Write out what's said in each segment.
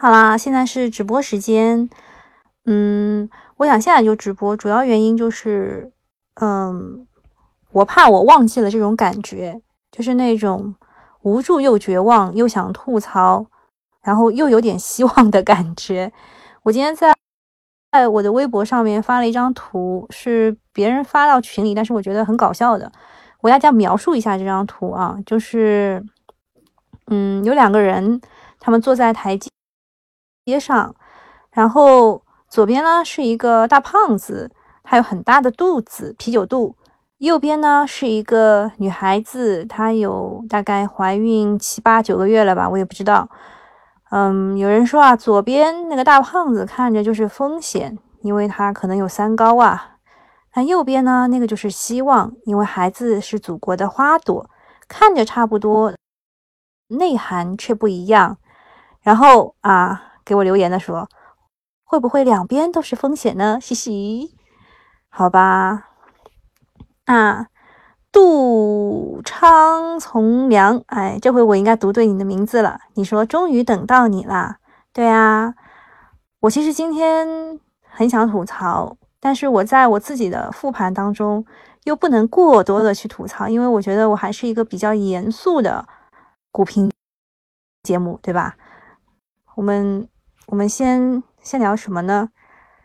好啦，现在是直播时间。嗯，我想现在就直播，主要原因就是，嗯，我怕我忘记了这种感觉，就是那种无助又绝望，又想吐槽，然后又有点希望的感觉。我今天在在我的微博上面发了一张图，是别人发到群里，但是我觉得很搞笑的。我给大家描述一下这张图啊，就是，嗯，有两个人，他们坐在台阶。街上，然后左边呢是一个大胖子，他有很大的肚子，啤酒肚；右边呢是一个女孩子，她有大概怀孕七八九个月了吧，我也不知道。嗯，有人说啊，左边那个大胖子看着就是风险，因为他可能有三高啊。那右边呢，那个就是希望，因为孩子是祖国的花朵，看着差不多，内涵却不一样。然后啊。给我留言的说，会不会两边都是风险呢？嘻嘻，好吧。啊，杜昌从良，哎，这回我应该读对你的名字了。你说终于等到你啦？对啊，我其实今天很想吐槽，但是我在我自己的复盘当中又不能过多的去吐槽，因为我觉得我还是一个比较严肃的股评节目，对吧？我们。我们先先聊什么呢？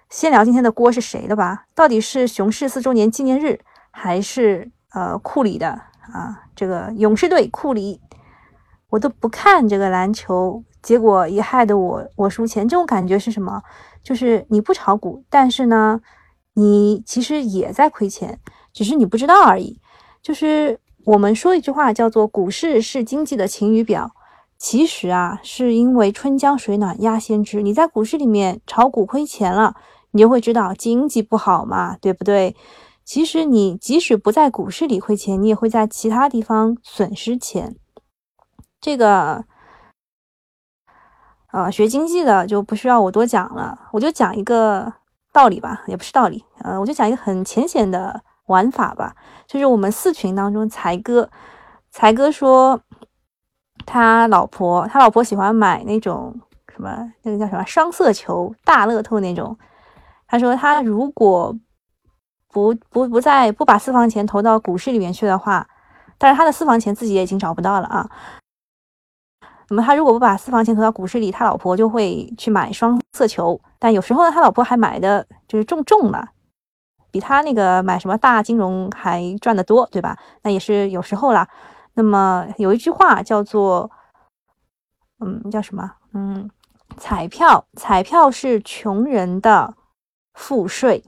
先聊今天的锅是谁的吧？到底是熊市四周年纪念日，还是呃库里的啊？这个勇士队库里，我都不看这个篮球，结果也害得我我输钱。这种感觉是什么？就是你不炒股，但是呢，你其实也在亏钱，只是你不知道而已。就是我们说一句话叫做“股市是经济的晴雨表”。其实啊，是因为春江水暖鸭先知。你在股市里面炒股亏钱了，你就会知道经济不好嘛，对不对？其实你即使不在股市里亏钱，你也会在其他地方损失钱。这个，呃，学经济的就不需要我多讲了，我就讲一个道理吧，也不是道理，呃，我就讲一个很浅显的玩法吧，就是我们四群当中，才哥，才哥说。他老婆，他老婆喜欢买那种什么，那个叫什么双色球、大乐透那种。他说，他如果不不不在不把私房钱投到股市里面去的话，但是他的私房钱自己也已经找不到了啊。那么他如果不把私房钱投到股市里，他老婆就会去买双色球。但有时候呢，他老婆还买的就是中中了，比他那个买什么大金融还赚得多，对吧？那也是有时候啦。那么有一句话叫做，嗯，叫什么？嗯，彩票，彩票是穷人的赋税，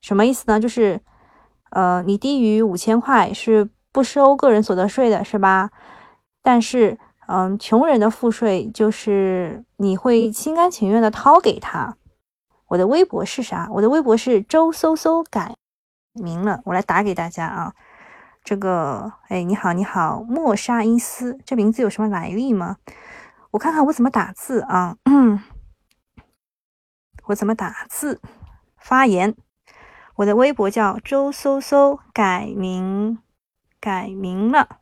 什么意思呢？就是，呃，你低于五千块是不收个人所得税的，是吧？但是，嗯，穷人的赋税就是你会心甘情愿的掏给他。我的微博是啥？我的微博是周搜搜改名了，我来打给大家啊。这个，哎，你好，你好，莫沙因斯，这名字有什么来历吗？我看看我怎么打字啊？嗯我怎么打字？发言，我的微博叫周搜搜，改名，改名了，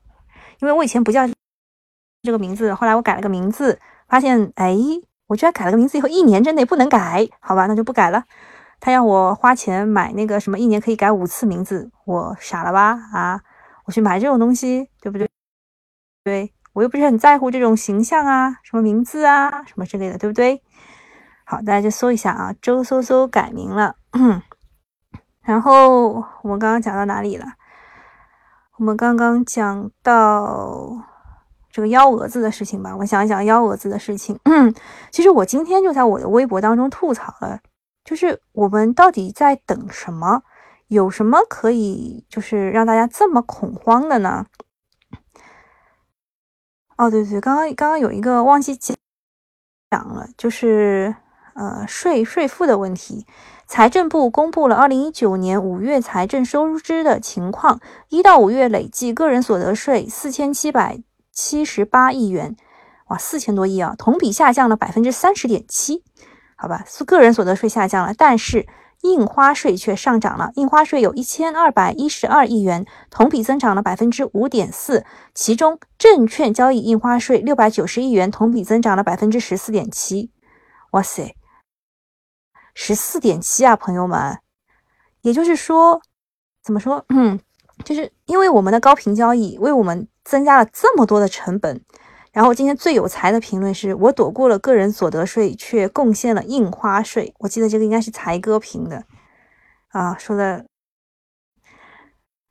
因为我以前不叫这个名字，后来我改了个名字，发现，哎，我居然改了个名字以后，一年之内不能改，好吧，那就不改了。他要我花钱买那个什么，一年可以改五次名字，我傻了吧？啊？我去买这种东西，对不对？对我又不是很在乎这种形象啊，什么名字啊，什么之类的，对不对？好，大家就搜一下啊，周搜搜改名了。然后我们刚刚讲到哪里了？我们刚刚讲到这个幺蛾子的事情吧。我想一想幺蛾子的事情。其实我今天就在我的微博当中吐槽了，就是我们到底在等什么？有什么可以就是让大家这么恐慌的呢？哦，对对，刚刚刚刚有一个忘记讲了，就是呃税税负的问题。财政部公布了二零一九年五月财政收支的情况，一到五月累计个人所得税四千七百七十八亿元，哇，四千多亿啊，同比下降了百分之三十点七。好吧，是个人所得税下降了，但是。印花税却上涨了，印花税有一千二百一十二亿元，同比增长了百分之五点四。其中，证券交易印花税六百九十亿元，同比增长了百分之十四点七。哇塞，十四点七啊，朋友们，也就是说，怎么说？嗯，就是因为我们的高频交易为我们增加了这么多的成本。然后今天最有才的评论是我躲过了个人所得税，却贡献了印花税。我记得这个应该是才哥评的啊，说的。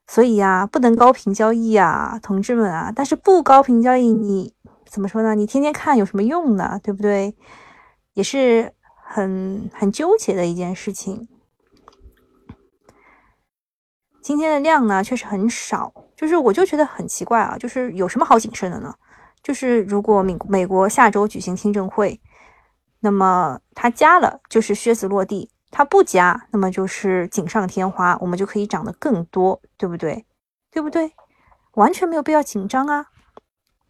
所以呀，不能高频交易啊，同志们啊！但是不高频交易，你怎么说呢？你天天看有什么用呢？对不对？也是很很纠结的一件事情。今天的量呢，确实很少，就是我就觉得很奇怪啊，就是有什么好谨慎的呢？就是如果美美国下周举行听证会，那么它加了就是靴子落地。它不加，那么就是锦上添花，我们就可以涨得更多，对不对？对不对？完全没有必要紧张啊。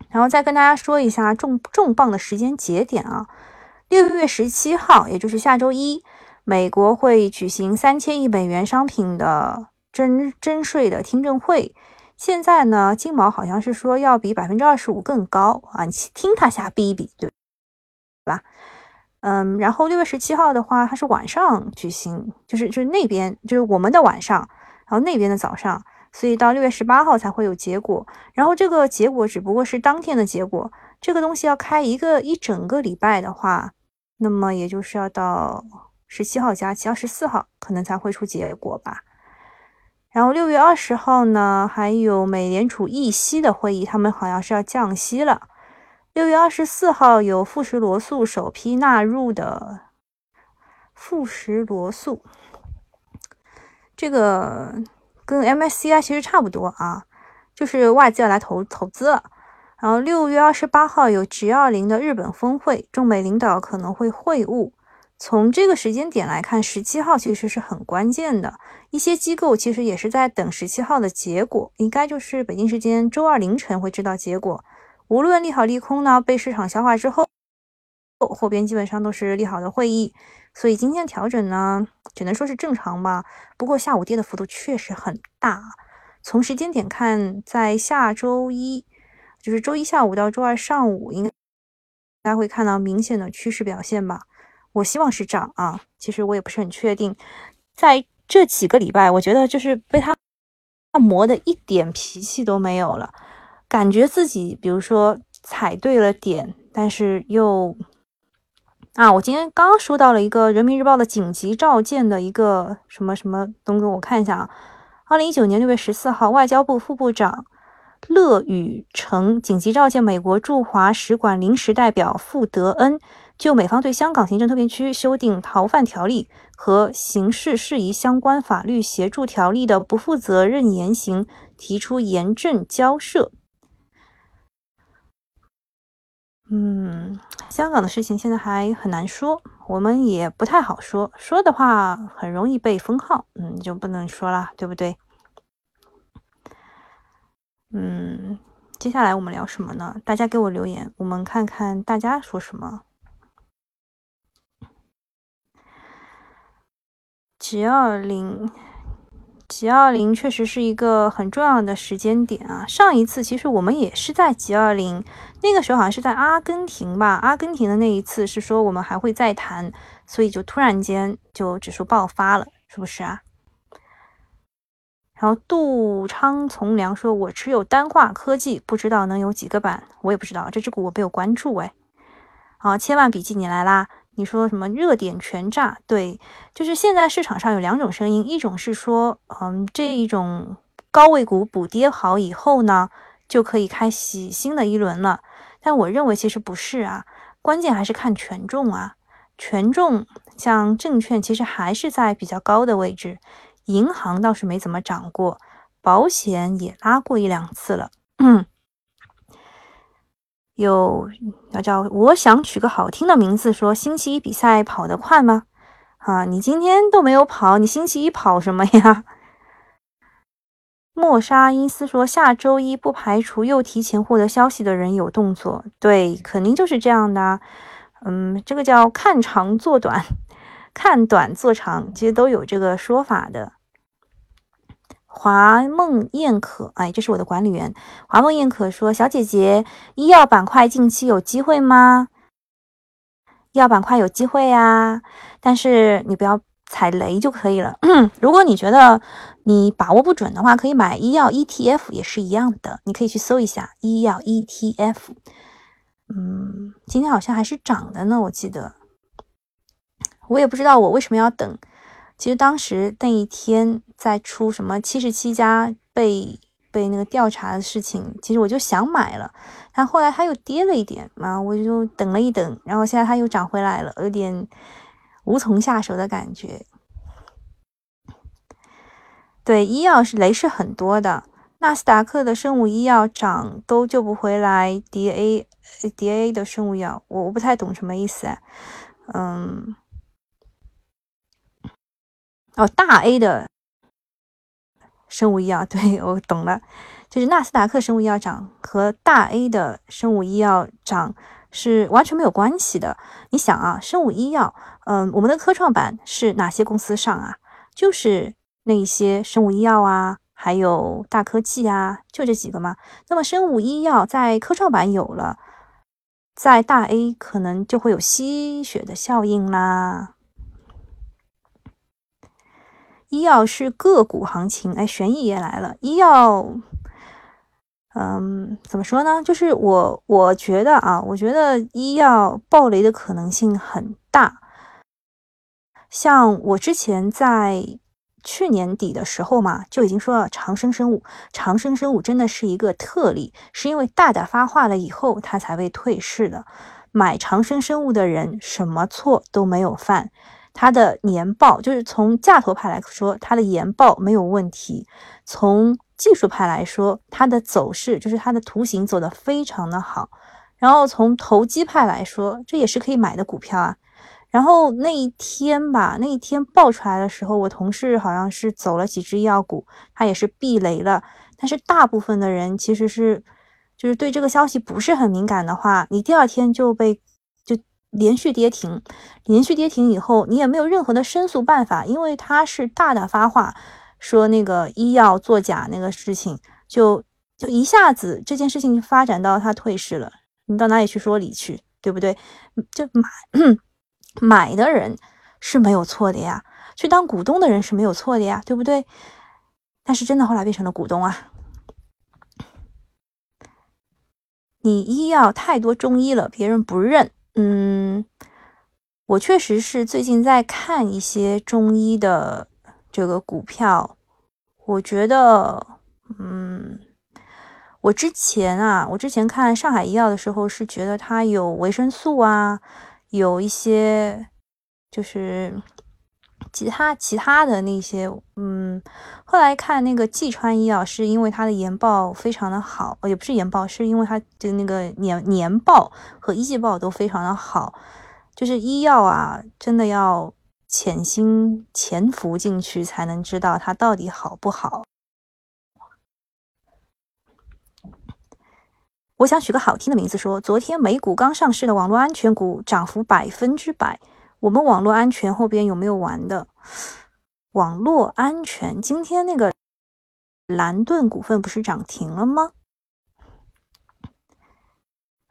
然后再跟大家说一下重重磅的时间节点啊，六月十七号，也就是下周一，美国会举行三千亿美元商品的征征税的听证会。现在呢，金毛好像是说要比百分之二十五更高啊，你听他瞎逼逼，对吧？嗯，然后六月十七号的话，它是晚上举行，就是就是那边就是我们的晚上，然后那边的早上，所以到六月十八号才会有结果。然后这个结果只不过是当天的结果，这个东西要开一个一整个礼拜的话，那么也就是要到十七号加七，二十四号可能才会出结果吧。然后六月二十号呢，还有美联储议息的会议，他们好像是要降息了。六月二十四号有富时罗素首批纳入的富时罗素，这个跟 MSCI 其实差不多啊，就是外资要来投投资了。然后六月二十八号有 G20 的日本峰会，中美领导可能会会晤。从这个时间点来看，十七号其实是很关键的，一些机构其实也是在等十七号的结果，应该就是北京时间周二凌晨会知道结果。无论利好利空呢，被市场消化之后，后边基本上都是利好的会议，所以今天调整呢，只能说是正常吧。不过下午跌的幅度确实很大。从时间点看，在下周一，就是周一下午到周二上午，应该大家会看到明显的趋势表现吧。我希望是涨啊，其实我也不是很确定。在这几个礼拜，我觉得就是被他磨的一点脾气都没有了。感觉自己，比如说踩对了点，但是又啊，我今天刚刚收到了一个人民日报的紧急召见的一个什么什么东哥，我看一下啊。二零一九年六月十四号，外交部副部长乐宇成紧急召见美国驻华使馆临时代表傅德恩，就美方对香港行政特别区修订逃犯条例和刑事事宜相关法律协助条例的不负责任言行提出严正交涉。嗯，香港的事情现在还很难说，我们也不太好说，说的话很容易被封号，嗯，就不能说了，对不对？嗯，接下来我们聊什么呢？大家给我留言，我们看看大家说什么。G 二零。G 二零确实是一个很重要的时间点啊！上一次其实我们也是在 G 二零，那个时候好像是在阿根廷吧？阿根廷的那一次是说我们还会再谈，所以就突然间就指数爆发了，是不是啊？然后杜昌从良说：“我持有单化科技，不知道能有几个板，我也不知道这只股我没有关注哎。”好，千万笔记你来啦！你说什么热点全炸？对，就是现在市场上有两种声音，一种是说，嗯，这一种高位股补跌好以后呢，就可以开启新的一轮了。但我认为其实不是啊，关键还是看权重啊。权重像证券其实还是在比较高的位置，银行倒是没怎么涨过，保险也拉过一两次了。嗯。有那叫我想取个好听的名字，说星期一比赛跑得快吗？啊，你今天都没有跑，你星期一跑什么呀？莫沙因斯说，下周一不排除又提前获得消息的人有动作。对，肯定就是这样的。嗯，这个叫看长做短，看短做长，其实都有这个说法的。华梦燕可，哎，这是我的管理员。华梦燕可说：“小姐姐，医药板块近期有机会吗？医药板块有机会呀，但是你不要踩雷就可以了。如果你觉得你把握不准的话，可以买医药 ETF 也是一样的，你可以去搜一下医药 ETF。嗯，今天好像还是涨的呢，我记得。我也不知道我为什么要等。其实当时那一天在出什么七十七家被被那个调查的事情，其实我就想买了，但后来它又跌了一点嘛，我就等了一等，然后现在它又涨回来了，有点无从下手的感觉。对，医药是雷是很多的，纳斯达克的生物医药涨都救不回来，D A D A 的生物药，我我不太懂什么意思，嗯。哦，大 A 的生物医药，对我懂了，就是纳斯达克生物医药涨和大 A 的生物医药涨是完全没有关系的。你想啊，生物医药，嗯，我们的科创板是哪些公司上啊？就是那一些生物医药啊，还有大科技啊，就这几个嘛。那么生物医药在科创板有了，在大 A 可能就会有吸血的效应啦。医药是个股行情，哎，玄毅也来了。医药，嗯，怎么说呢？就是我我觉得啊，我觉得医药暴雷的可能性很大。像我之前在去年底的时候嘛，就已经说了长生生物，长生生物真的是一个特例，是因为大大发话了以后，它才被退市的。买长生生物的人，什么错都没有犯。它的年报就是从价投派来说，它的研报没有问题；从技术派来说，它的走势就是它的图形走得非常的好。然后从投机派来说，这也是可以买的股票啊。然后那一天吧，那一天爆出来的时候，我同事好像是走了几只医药股，他也是避雷了。但是大部分的人其实是，就是对这个消息不是很敏感的话，你第二天就被。连续跌停，连续跌停以后，你也没有任何的申诉办法，因为他是大大发话说那个医药作假那个事情，就就一下子这件事情发展到他退市了，你到哪里去说理去，对不对？就买 买的人是没有错的呀，去当股东的人是没有错的呀，对不对？但是真的后来变成了股东啊，你医药太多中医了，别人不认。嗯，我确实是最近在看一些中医的这个股票，我觉得，嗯，我之前啊，我之前看上海医药的时候是觉得它有维生素啊，有一些就是。其他其他的那些，嗯，后来看那个济川医药，是因为它的研报非常的好，也不是研报，是因为它的那个年年报和一季报都非常的好。就是医药啊，真的要潜心潜伏进去才能知道它到底好不好。我想取个好听的名字说，昨天美股刚上市的网络安全股涨幅百分之百。我们网络安全后边有没有玩的？网络安全今天那个蓝盾股份不是涨停了吗？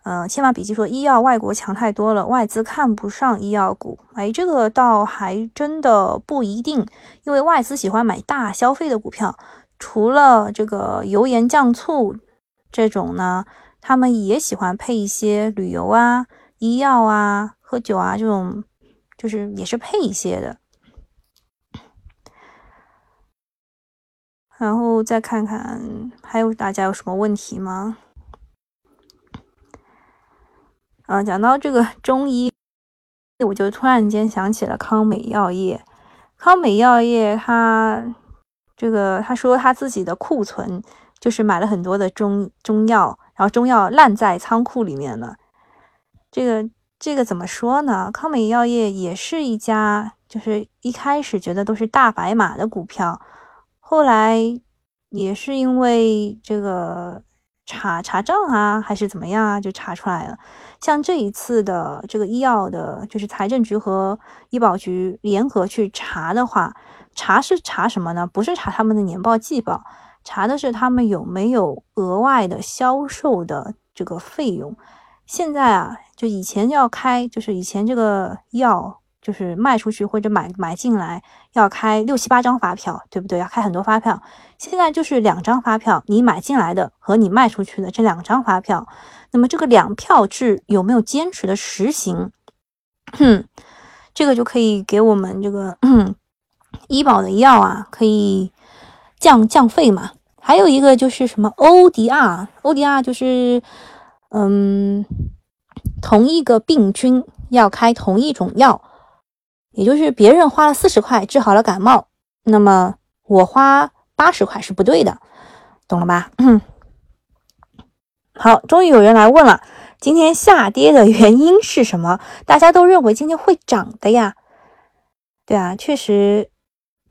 呃，千万笔记说医药外国强太多了，外资看不上医药股。哎，这个倒还真的不一定，因为外资喜欢买大消费的股票，除了这个油盐酱醋这种呢，他们也喜欢配一些旅游啊、医药啊、喝酒啊这种。就是也是配一些的，然后再看看还有大家有什么问题吗？啊，讲到这个中医，我就突然间想起了康美药业。康美药业，他这个他说他自己的库存就是买了很多的中中药，然后中药烂在仓库里面了，这个。这个怎么说呢？康美药业也是一家，就是一开始觉得都是大白马的股票，后来也是因为这个查查账啊，还是怎么样啊，就查出来了。像这一次的这个医药的，就是财政局和医保局联合去查的话，查是查什么呢？不是查他们的年报季报，查的是他们有没有额外的销售的这个费用。现在啊，就以前要开，就是以前这个药就是卖出去或者买买进来要开六七八张发票，对不对？要开很多发票。现在就是两张发票，你买进来的和你卖出去的这两张发票。那么这个两票制有没有坚持的实行？这个就可以给我们这个医保的药啊，可以降降费嘛。还有一个就是什么 ODR，ODR 就是嗯，同一个病菌要开同一种药，也就是别人花了四十块治好了感冒，那么我花八十块是不对的，懂了吧？好，终于有人来问了。今天下跌的原因是什么？大家都认为今天会涨的呀。对啊，确实，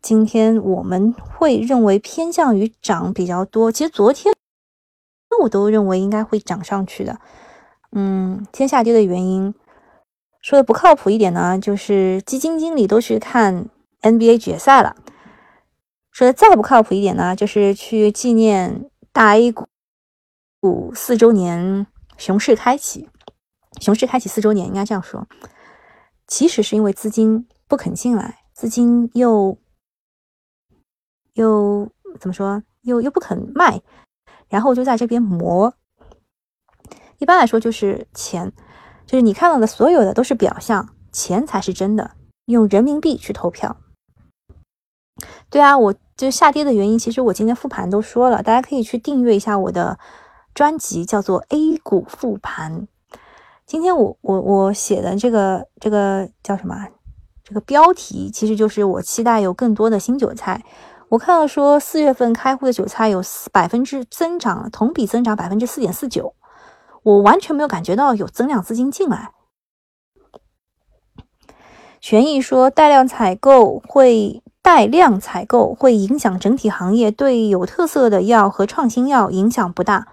今天我们会认为偏向于涨比较多。其实昨天我都认为应该会涨上去的。嗯，先下跌的原因说的不靠谱一点呢，就是基金经理都去看 NBA 决赛了。说的再不靠谱一点呢，就是去纪念大 A 股股四周年。熊市开启，熊市开启四周年，应该这样说。其实是因为资金不肯进来，资金又又怎么说，又又不肯卖，然后就在这边磨。一般来说就是钱，就是你看到的所有的都是表象，钱才是真的。用人民币去投票。对啊，我就下跌的原因，其实我今天复盘都说了，大家可以去订阅一下我的。专辑叫做 A 股复盘。今天我我我写的这个这个叫什么？这个标题其实就是我期待有更多的新韭菜。我看到说四月份开户的韭菜有百分之增长，同比增长百分之四点四九。我完全没有感觉到有增量资金进来。玄毅说带量采购会带量采购会影响整体行业，对有特色的药和创新药影响不大。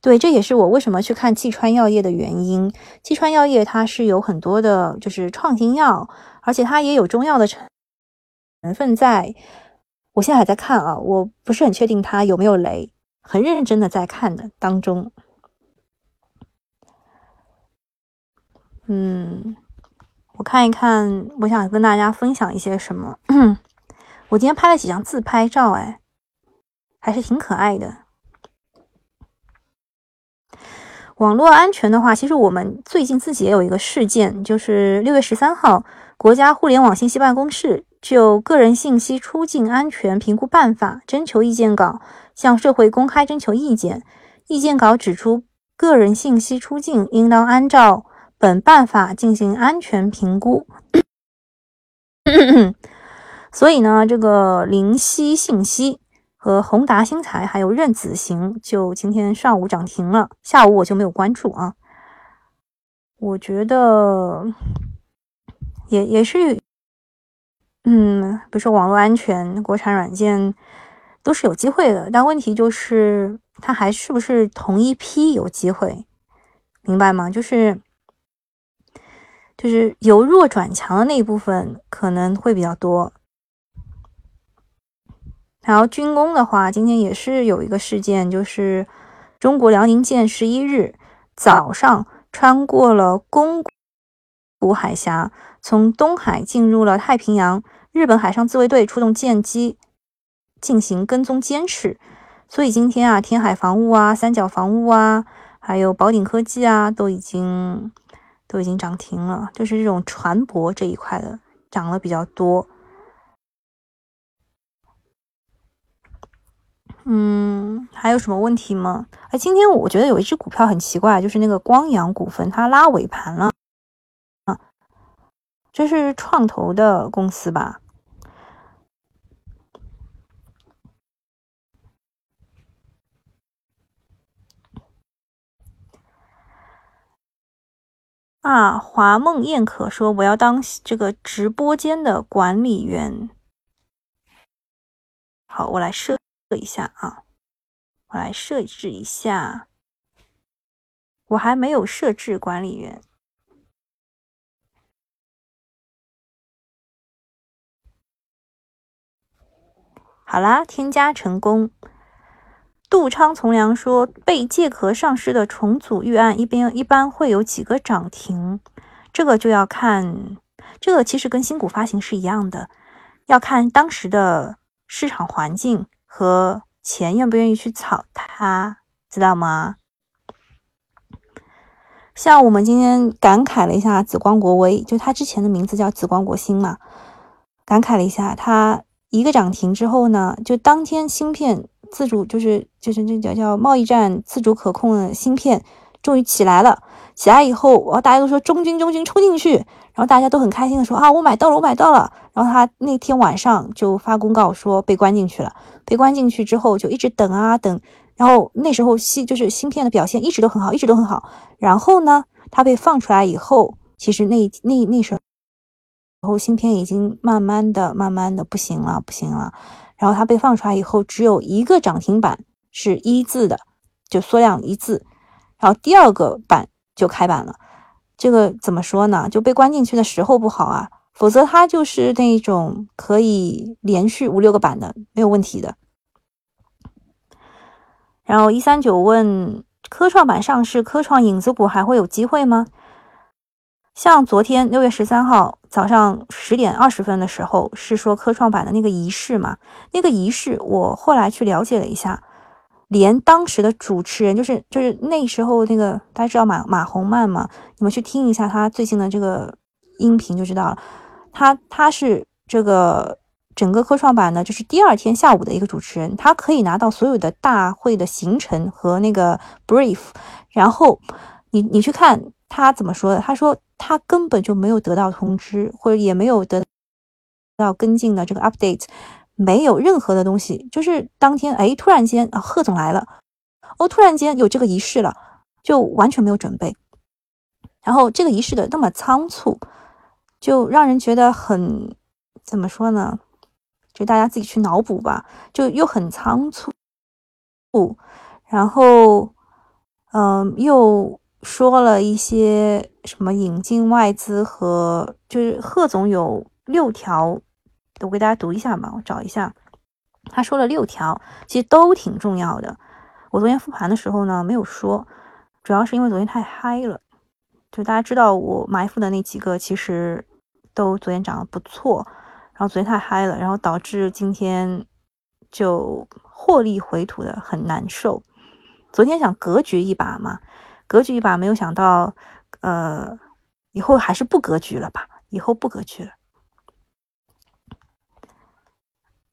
对，这也是我为什么去看济川药业的原因。济川药业它是有很多的，就是创新药，而且它也有中药的成成分在。我现在还在看啊，我不是很确定它有没有雷，很认真的在看的当中。嗯，我看一看，我想跟大家分享一些什么。我今天拍了几张自拍照，哎，还是挺可爱的。网络安全的话，其实我们最近自己也有一个事件，就是六月十三号，国家互联网信息办公室就《个人信息出境安全评估办法》征求意见稿向社会公开征求意见。意见稿指出，个人信息出境应当按照本办法进行安全评估。所以呢，这个灵犀信息。和宏达新材还有任子行，就今天上午涨停了，下午我就没有关注啊。我觉得也也是，嗯，比如说网络安全、国产软件都是有机会的，但问题就是它还是不是同一批有机会，明白吗？就是就是由弱转强的那一部分可能会比较多。然后军工的话，今天也是有一个事件，就是中国辽宁舰十一日早上穿过了宫古海峡，从东海进入了太平洋。日本海上自卫队出动舰机进行跟踪监视。所以今天啊，天海防务啊、三角防务啊，还有宝鼎科技啊，都已经都已经涨停了，就是这种船舶这一块的涨了比较多。嗯，还有什么问题吗？哎，今天我觉得有一只股票很奇怪，就是那个光阳股份，它拉尾盘了。啊，这是创投的公司吧？啊，华梦燕可说我要当这个直播间的管理员。好，我来设。设一下啊，我来设置一下。我还没有设置管理员。好啦，添加成功。杜昌从良说，被借壳上市的重组预案一边一般会有几个涨停，这个就要看，这个其实跟新股发行是一样的，要看当时的市场环境和钱愿不愿意去炒它，知道吗？像我们今天感慨了一下紫光国威，就它之前的名字叫紫光国芯嘛，感慨了一下，它一个涨停之后呢，就当天芯片。自主就是就是这叫叫贸易战自主可控的芯片终于起来了，起来以后，然后大家都说中军中军冲进去，然后大家都很开心的说啊我买到了我买到了，然后他那天晚上就发公告说被关进去了，被关进去之后就一直等啊等，然后那时候芯就是芯片的表现一直都很好，一直都很好，然后呢他被放出来以后，其实那那那时候然后芯片已经慢慢的慢慢的不行了不行了。然后它被放出来以后，只有一个涨停板是一字的，就缩量一字。然后第二个板就开板了。这个怎么说呢？就被关进去的时候不好啊，否则它就是那种可以连续五六个板的，没有问题的。然后一三九问科创板上市，科创影子股还会有机会吗？像昨天六月十三号早上十点二十分的时候，是说科创板的那个仪式嘛？那个仪式我后来去了解了一下，连当时的主持人，就是就是那时候那个大家知道马马红曼嘛？你们去听一下他最近的这个音频就知道了。他他是这个整个科创板呢，就是第二天下午的一个主持人，他可以拿到所有的大会的行程和那个 brief，然后你你去看他怎么说的，他说。他根本就没有得到通知，或者也没有得到跟进的这个 update，没有任何的东西，就是当天哎，突然间啊，贺总来了，哦，突然间有这个仪式了，就完全没有准备，然后这个仪式的那么仓促，就让人觉得很怎么说呢？就大家自己去脑补吧，就又很仓促，然后嗯，又。说了一些什么引进外资和就是贺总有六条，我给大家读一下吧，我找一下，他说了六条，其实都挺重要的。我昨天复盘的时候呢没有说，主要是因为昨天太嗨了，就大家知道我埋伏的那几个其实都昨天涨得不错，然后昨天太嗨了，然后导致今天就获利回吐的很难受。昨天想格局一把嘛。格局一把，没有想到，呃，以后还是不格局了吧？以后不格局了。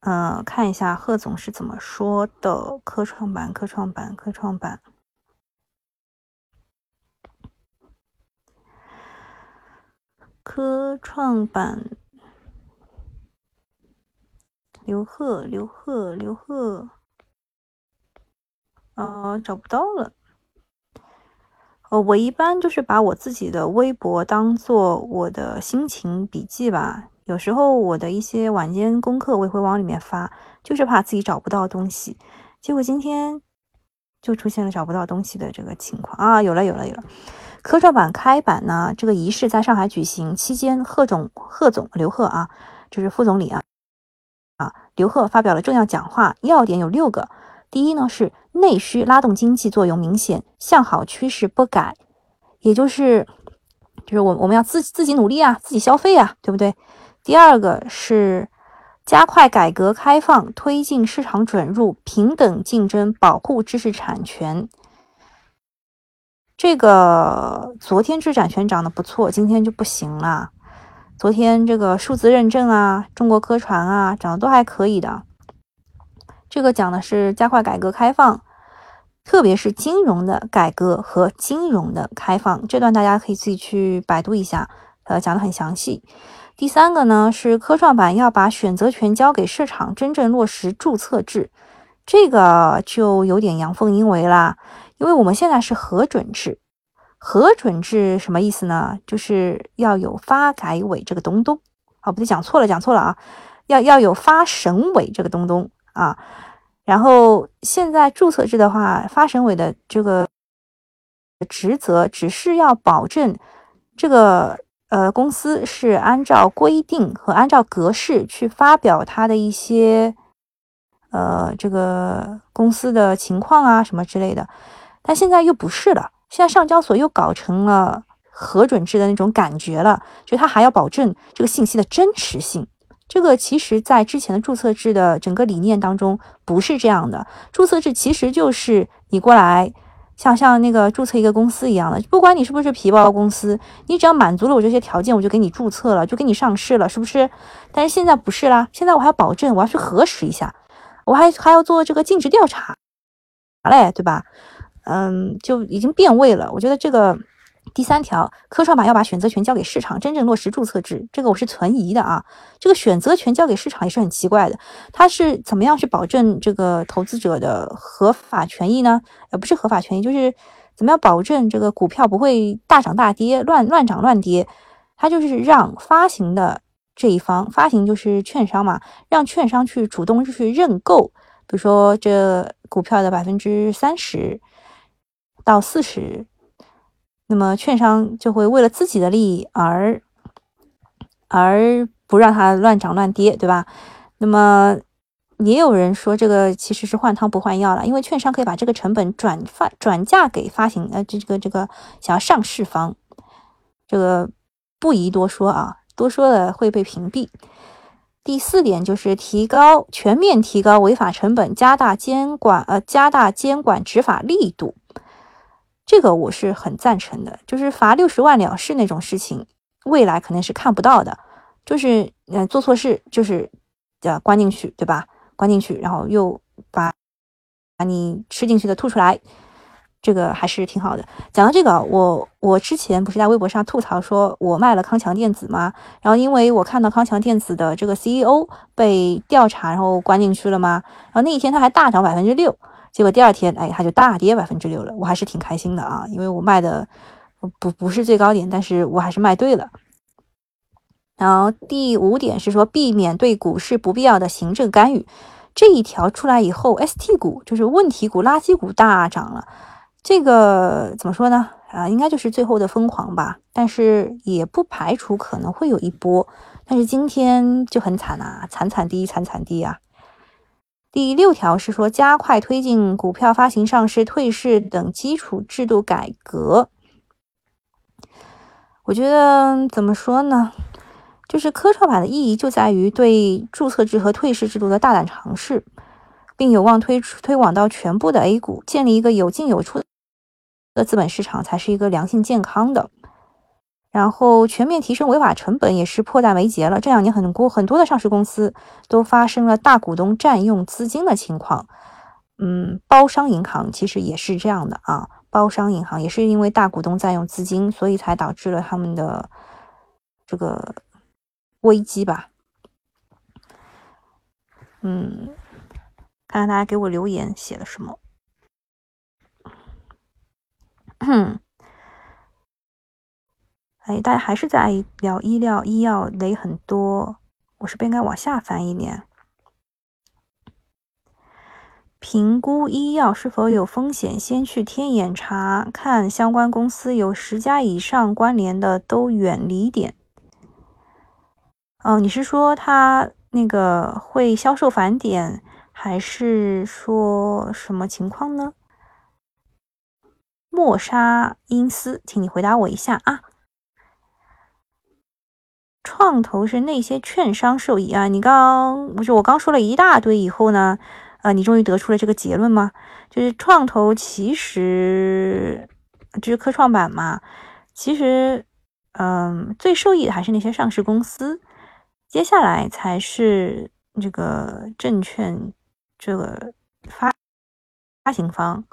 嗯，看一下贺总是怎么说的。科创板，科创板，科创板，科创板。刘贺，刘贺，刘贺，啊，找不到了。呃，我一般就是把我自己的微博当做我的心情笔记吧。有时候我的一些晚间功课我也会往里面发，就是怕自己找不到东西。结果今天就出现了找不到东西的这个情况啊！有了，有了，有了。科创板开板呢，这个仪式在上海举行期间，贺总、贺总刘贺啊，就是副总理啊啊，刘贺发表了重要讲话，要点有六个。第一呢是。内需拉动经济作用明显，向好趋势不改，也就是，就是我我们要自自己努力啊，自己消费啊，对不对？第二个是加快改革开放，推进市场准入，平等竞争，保护知识产权。这个昨天知识产权涨得不错，今天就不行了。昨天这个数字认证啊，中国科传啊，涨得都还可以的。这个讲的是加快改革开放。特别是金融的改革和金融的开放，这段大家可以自己去百度一下，呃，讲的很详细。第三个呢是科创板要把选择权交给市场，真正落实注册制，这个就有点阳奉阴违啦。因为我们现在是核准制，核准制什么意思呢？就是要有发改委这个东东，哦，不对，讲错了，讲错了啊，要要有发审委这个东东啊。然后现在注册制的话，发审委的这个职责只是要保证这个呃公司是按照规定和按照格式去发表它的一些呃这个公司的情况啊什么之类的。但现在又不是了，现在上交所又搞成了核准制的那种感觉了，就它还要保证这个信息的真实性。这个其实，在之前的注册制的整个理念当中不是这样的。注册制其实就是你过来，像像那个注册一个公司一样的，不管你是不是皮包公司，你只要满足了我这些条件，我就给你注册了，就给你上市了，是不是？但是现在不是啦，现在我还要保证，我要去核实一下，我还还要做这个尽职调查嘞，对吧？嗯，就已经变味了。我觉得这个第三条，科创板要把选择权交给市场，真正落实注册制，这个我是存疑的啊。这个选择权交给市场也是很奇怪的，它是怎么样去保证这个投资者的合法权益呢？呃，不是合法权益，就是怎么样保证这个股票不会大涨大跌、乱乱涨乱跌？它就是让发行的这一方，发行就是券商嘛，让券商去主动去认购，比如说这股票的百分之三十。到四十，那么券商就会为了自己的利益而而不让它乱涨乱跌，对吧？那么也有人说这个其实是换汤不换药了，因为券商可以把这个成本转发转嫁给发行呃这这个这个想要上市方，这个不宜多说啊，多说了会被屏蔽。第四点就是提高全面提高违法成本，加大监管呃加大监管执法力度。这个我是很赞成的，就是罚六十万了事那种事情，未来肯定是看不到的。就是呃做错事，就是呃关进去，对吧？关进去，然后又把把你吃进去的吐出来，这个还是挺好的。讲到这个，我我之前不是在微博上吐槽说我卖了康强电子吗？然后因为我看到康强电子的这个 CEO 被调查，然后关进去了吗？然后那一天他还大涨百分之六。结果第二天，哎，它就大跌百分之六了，我还是挺开心的啊，因为我卖的不不是最高点，但是我还是卖对了。然后第五点是说，避免对股市不必要的行政干预。这一条出来以后，ST 股就是问题股、垃圾股大涨了。这个怎么说呢？啊，应该就是最后的疯狂吧。但是也不排除可能会有一波。但是今天就很惨啊，惨惨低，惨惨低啊。第六条是说，加快推进股票发行、上市、退市等基础制度改革。我觉得怎么说呢？就是科创板的意义就在于对注册制和退市制度的大胆尝试，并有望推出推广到全部的 A 股，建立一个有进有出的资本市场，才是一个良性健康的。然后全面提升违法成本也是迫在眉睫了。这两年很多很多的上市公司都发生了大股东占用资金的情况，嗯，包商银行其实也是这样的啊。包商银行也是因为大股东占用资金，所以才导致了他们的这个危机吧。嗯，看看大家给我留言写了什么。哎，大家还是在聊医疗，医药雷很多，我是不是应该往下翻一点？评估医药是否有风险，先去天眼查看相关公司有十家以上关联的都远离点。哦，你是说他那个会销售返点，还是说什么情况呢？莫沙因斯，请你回答我一下啊。创投是那些券商受益啊？你刚不是我刚说了一大堆以后呢？呃，你终于得出了这个结论吗？就是创投其实就是科创板嘛，其实嗯，最受益的还是那些上市公司，接下来才是这个证券这个发发行方。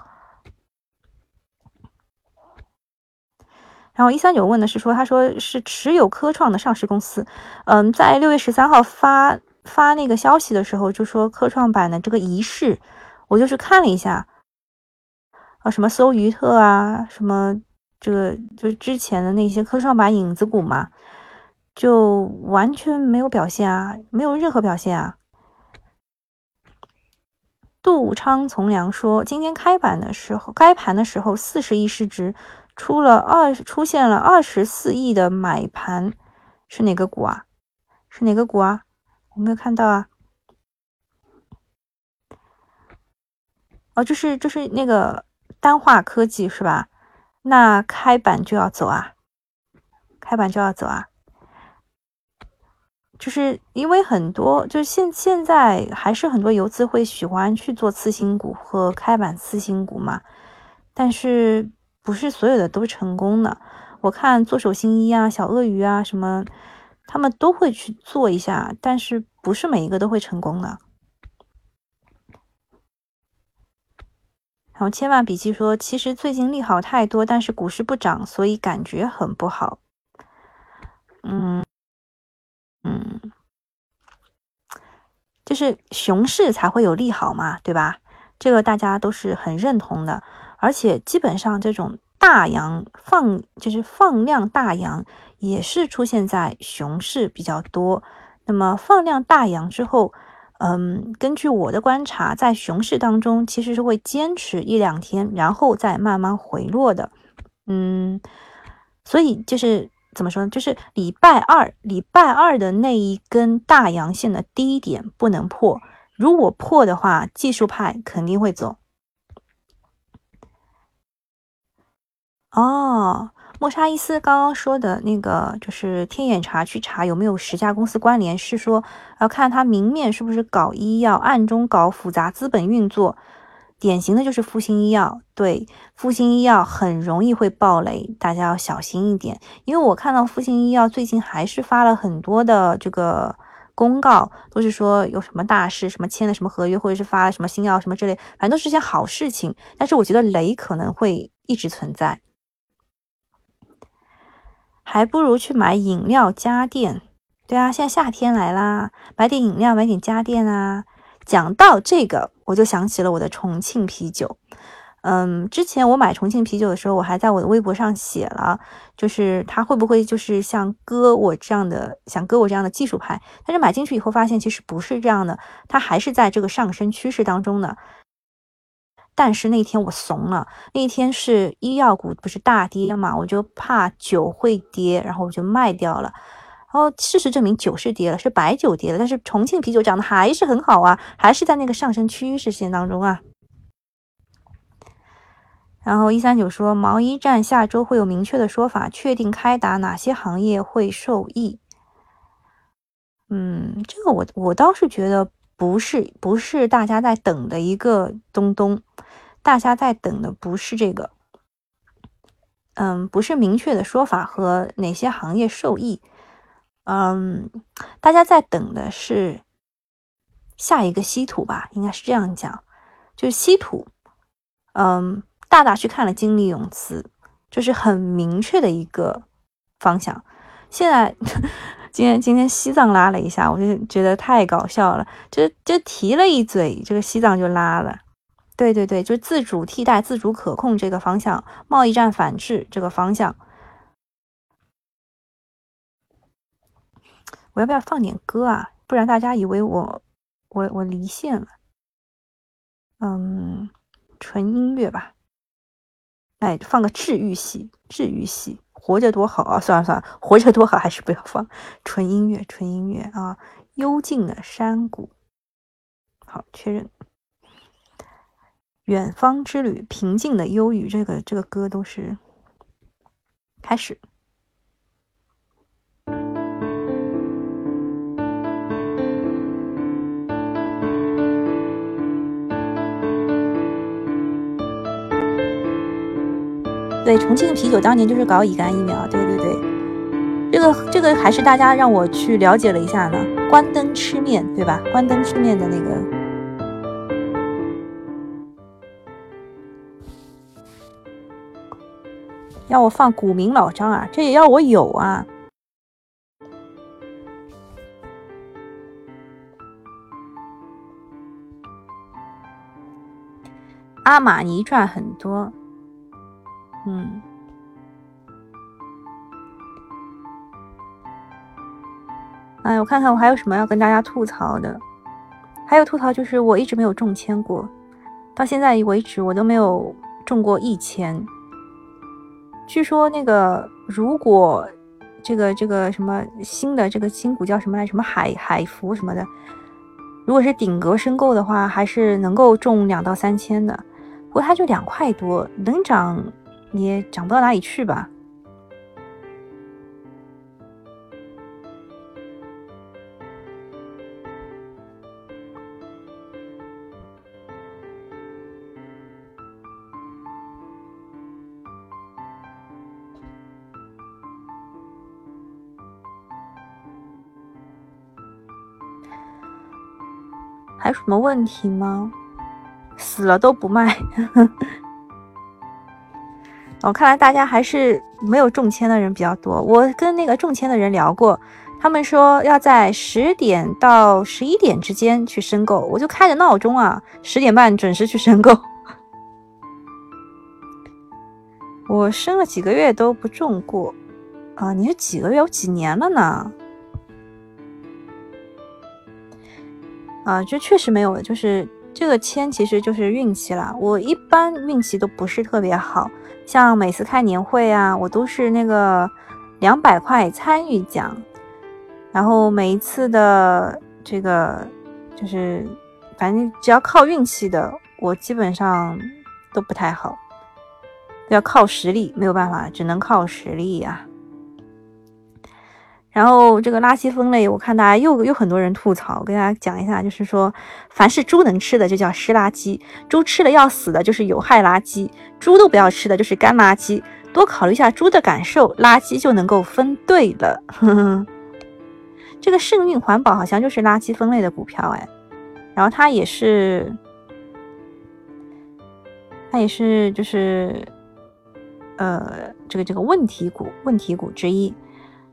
然后一三九问的是说，他说是持有科创的上市公司，嗯，在六月十三号发发那个消息的时候，就说科创板的这个仪式，我就是看了一下，啊，什么搜鱼特啊，什么这个就是之前的那些科创板影子股嘛，就完全没有表现啊，没有任何表现啊。杜昌从良说，今天开板的时候，开盘的时候四十亿市值。出了二出现了二十四亿的买盘，是哪个股啊？是哪个股啊？我没有看到啊。哦，就是就是那个单化科技是吧？那开板就要走啊，开板就要走啊。就是因为很多，就是现现在还是很多游资会喜欢去做次新股和开板次新股嘛，但是不是所有的都成功的。我看做手新一啊、小鳄鱼啊什么，他们都会去做一下，但是不是每一个都会成功的。然后千万笔记说，其实最近利好太多，但是股市不涨，所以感觉很不好。嗯。嗯，就是熊市才会有利好嘛，对吧？这个大家都是很认同的。而且基本上这种大阳放，就是放量大阳，也是出现在熊市比较多。那么放量大阳之后，嗯，根据我的观察，在熊市当中其实是会坚持一两天，然后再慢慢回落的。嗯，所以就是。怎么说呢？就是礼拜二，礼拜二的那一根大阳线的低点不能破，如果破的话，技术派肯定会走。哦，莫沙伊斯刚刚说的那个，就是天眼查去查有没有十家公司关联，是说要看他明面是不是搞医药，暗中搞复杂资本运作。典型的就是复星医药，对，复星医药很容易会爆雷，大家要小心一点。因为我看到复星医药最近还是发了很多的这个公告，都是说有什么大事，什么签了什么合约，或者是发了什么新药什么之类，反正都是件好事情。但是我觉得雷可能会一直存在，还不如去买饮料家电。对啊，现在夏天来啦，买点饮料，买点家电啊。讲到这个，我就想起了我的重庆啤酒。嗯，之前我买重庆啤酒的时候，我还在我的微博上写了，就是它会不会就是像割我这样的，像割我这样的技术派？但是买进去以后发现，其实不是这样的，它还是在这个上升趋势当中的。但是那天我怂了，那天是医药股不是大跌嘛，我就怕酒会跌，然后我就卖掉了。然后事实证明，酒是跌了，是白酒跌了，但是重庆啤酒涨得还是很好啊，还是在那个上升趋势线当中啊。然后一三九说，毛衣站下周会有明确的说法，确定开打哪些行业会受益。嗯，这个我我倒是觉得不是不是大家在等的一个东东，大家在等的不是这个，嗯，不是明确的说法和哪些行业受益。嗯，大家在等的是下一个稀土吧？应该是这样讲，就是稀土。嗯，大大去看了金利永磁，就是很明确的一个方向。现在 今天今天西藏拉了一下，我就觉得太搞笑了，就就提了一嘴，这个西藏就拉了。对对对，就自主替代、自主可控这个方向，贸易战反制这个方向。我要不要放点歌啊？不然大家以为我我我离线了。嗯，纯音乐吧。哎，放个治愈系，治愈系，活着多好啊！算了算了，活着多好，还是不要放纯音乐，纯音乐啊。幽静的山谷，好，确认。远方之旅，平静的忧郁，这个这个歌都是开始。对，重庆啤酒当年就是搞乙肝疫苗，对对对，这个这个还是大家让我去了解了一下呢。关灯吃面，对吧？关灯吃面的那个，要我放古名老张啊，这也要我有啊。阿玛尼赚很多。嗯，哎，我看看我还有什么要跟大家吐槽的。还有吐槽就是我一直没有中签过，到现在为止我都没有中过一签。据说那个如果这个这个什么新的这个新股叫什么来？什么海海福什么的，如果是顶格申购的话，还是能够中两到三千的。不过它就两块多，能涨也涨不到哪里去吧。还有什么问题吗？死了都不卖。哦，看来大家还是没有中签的人比较多。我跟那个中签的人聊过，他们说要在十点到十一点之间去申购，我就开着闹钟啊，十点半准时去申购。我申了几个月都不中过啊！你是几个月？我几年了呢？啊，这确实没有，就是这个签其实就是运气啦。我一般运气都不是特别好，像每次开年会啊，我都是那个两百块参与奖，然后每一次的这个就是反正只要靠运气的，我基本上都不太好，要靠实力，没有办法，只能靠实力呀。然后这个垃圾分类，我看大家又又很多人吐槽，我跟大家讲一下，就是说，凡是猪能吃的就叫湿垃圾，猪吃了要死的就是有害垃圾，猪都不要吃的就是干垃圾。多考虑一下猪的感受，垃圾就能够分对了。呵呵这个盛运环保好像就是垃圾分类的股票哎，然后它也是，它也是就是呃这个这个问题股问题股之一。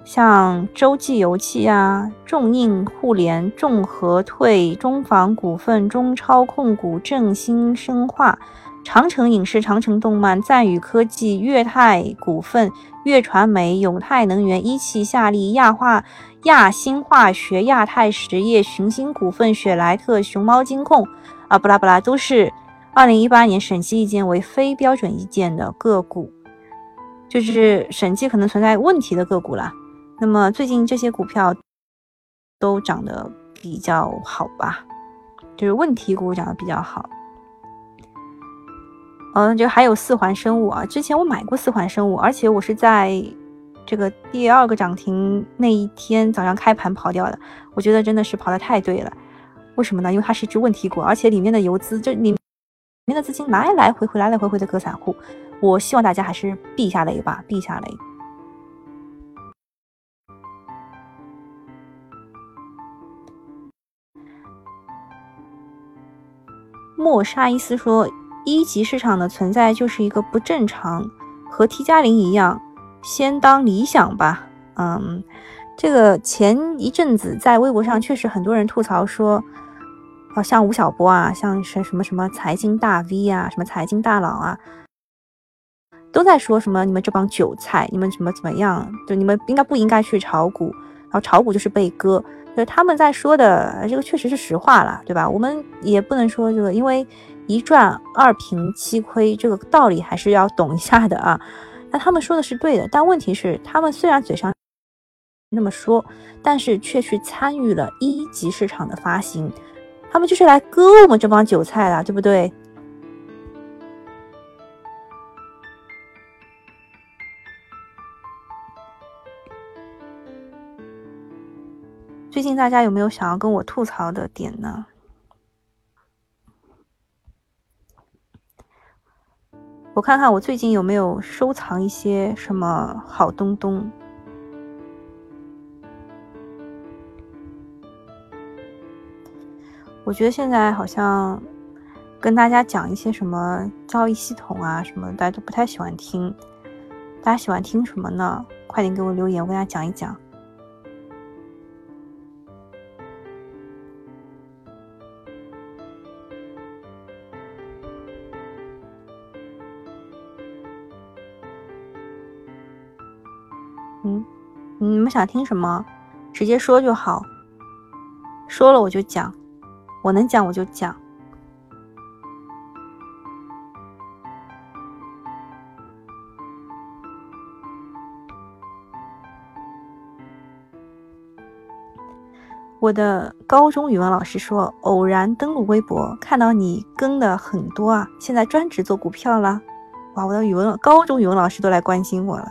像洲际油气啊、众印互联、众和退、中房股份、中超控股、正兴生化、长城影视、长城动漫、赞宇科技、粤泰股份、粤传媒、永泰能源、一汽夏利、亚化、亚新化学、亚太实业、寻星股份、雪莱特、熊猫金控啊，不拉不拉，都是二零一八年审计意见为非标准意见的个股，就是审计可能存在问题的个股了。那么最近这些股票都涨得比较好吧，就是问题股涨得比较好。嗯，就还有四环生物啊，之前我买过四环生物，而且我是在这个第二个涨停那一天早上开盘跑掉的。我觉得真的是跑得太对了，为什么呢？因为它是一只问题股，而且里面的游资，就里面的资金来来回回来来回回的割散户。我希望大家还是避下雷吧，避下雷。莫沙伊斯说：“一级市场的存在就是一个不正常，和 T 加零一样，先当理想吧。”嗯，这个前一阵子在微博上确实很多人吐槽说，好像吴晓波啊，像什什么什么财经大 V 啊，什么财经大佬啊，都在说什么你们这帮韭菜，你们怎么怎么样，就你们应该不应该去炒股，然后炒股就是被割。他们在说的这个确实是实话了，对吧？我们也不能说这个，因为一赚二平七亏，这个道理还是要懂一下的啊。那他们说的是对的，但问题是，他们虽然嘴上那么说，但是却去参与了一级市场的发行，他们就是来割我们这帮韭菜的，对不对？最近大家有没有想要跟我吐槽的点呢？我看看我最近有没有收藏一些什么好东东。我觉得现在好像跟大家讲一些什么交易系统啊什么，大家都不太喜欢听。大家喜欢听什么呢？快点给我留言，我跟大家讲一讲。想听什么，直接说就好。说了我就讲，我能讲我就讲。我的高中语文老师说，偶然登录微博，看到你更的很多啊，现在专职做股票了。哇，我的语文高中语文老师都来关心我了。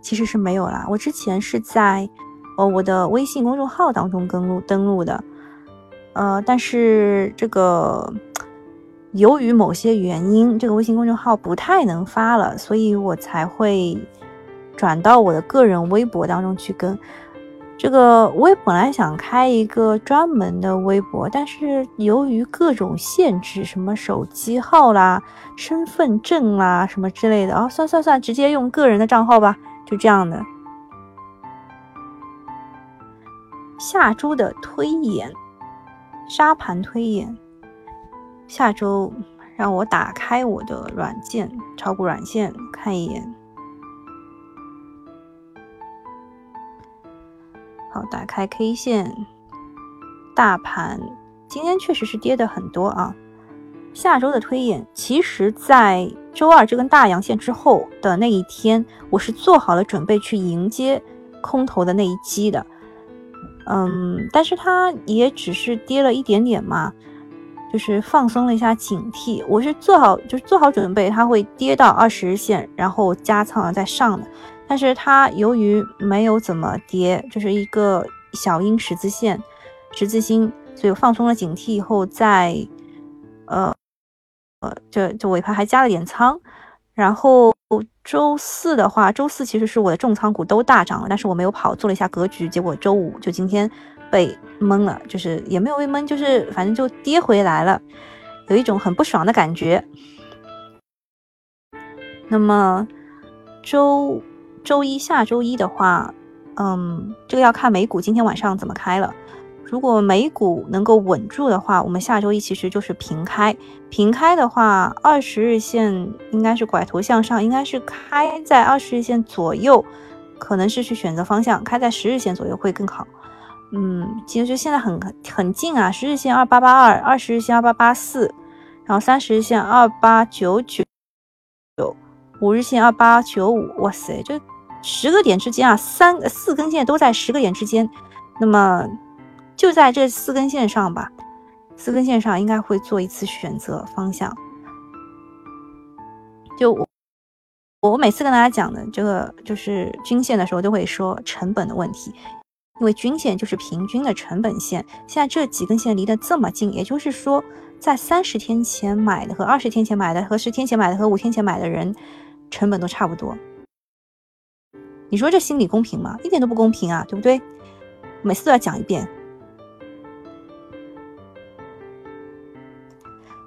其实是没有啦，我之前是在哦我的微信公众号当中登录登录的，呃，但是这个由于某些原因，这个微信公众号不太能发了，所以我才会转到我的个人微博当中去跟。这个我也本来想开一个专门的微博，但是由于各种限制，什么手机号啦、身份证啦什么之类的，啊，算算算，直接用个人的账号吧，就这样的。下周的推演，沙盘推演，下周让我打开我的软件，炒股软件看一眼。好，打开 K 线，大盘今天确实是跌的很多啊。下周的推演，其实在周二这根大阳线之后的那一天，我是做好了准备去迎接空头的那一击的。嗯，但是它也只是跌了一点点嘛，就是放松了一下警惕。我是做好，就是做好准备，它会跌到二十日线，然后加仓再上的。但是它由于没有怎么跌，就是一个小阴十字线、十字星，所以放松了警惕以后，在呃呃，就就尾盘还加了点仓。然后周四的话，周四其实是我的重仓股都大涨了，但是我没有跑，做了一下格局，结果周五就今天被闷了，就是也没有被闷，就是反正就跌回来了，有一种很不爽的感觉。那么周。周一下周一的话，嗯，这个要看美股今天晚上怎么开了。如果美股能够稳住的话，我们下周一其实就是平开。平开的话，二十日线应该是拐头向上，应该是开在二十日线左右，可能是去选择方向，开在十日线左右会更好。嗯，其实现在很很近啊，十日线二八八二，二十日线二八八四，然后三十日线二八九九九。五日线二八九五，哇塞，这十个点之间啊，三四根线都在十个点之间，那么就在这四根线上吧，四根线上应该会做一次选择方向。就我我每次跟大家讲的这个就是均线的时候，都会说成本的问题，因为均线就是平均的成本线，现在这几根线离得这么近，也就是说，在三十天前买的和二十天前买的和十天前买的和五天前买的人。成本都差不多，你说这心理公平吗？一点都不公平啊，对不对？每次都要讲一遍。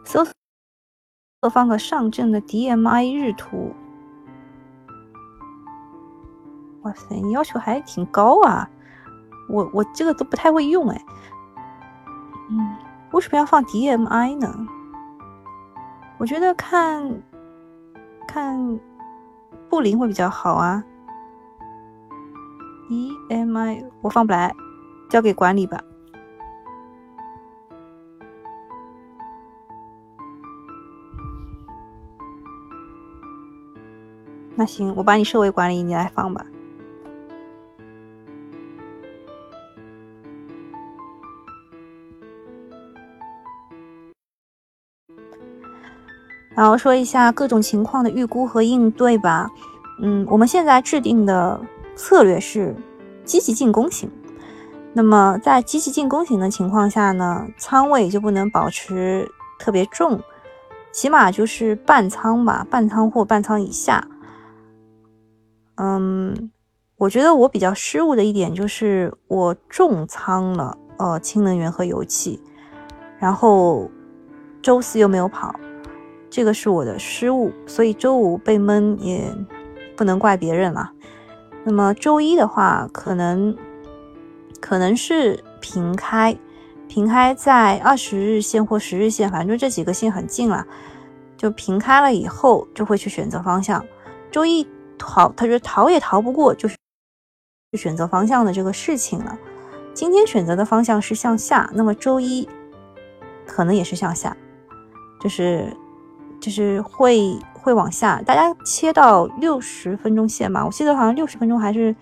搜索放个上证的 DMI 日图，哇塞，你要求还挺高啊！我我这个都不太会用哎。嗯，为什么要放 DMI 呢？我觉得看看。布林会比较好啊，EMI 我放不来，交给管理吧。那行，我把你设为管理，你来放吧。然后说一下各种情况的预估和应对吧。嗯，我们现在制定的策略是积极进攻型。那么在积极进攻型的情况下呢，仓位就不能保持特别重，起码就是半仓吧，半仓或半仓以下。嗯，我觉得我比较失误的一点就是我重仓了呃氢能源和油气，然后周四又没有跑。这个是我的失误，所以周五被闷也不能怪别人了。那么周一的话，可能可能是平开，平开在二十日线或十日线，反正就这几个线很近了，就平开了以后就会去选择方向。周一逃，他说逃也逃不过，就是选择方向的这个事情了。今天选择的方向是向下，那么周一可能也是向下，就是。就是会会往下，大家切到六十分钟线嘛，我记得好像六十分钟还是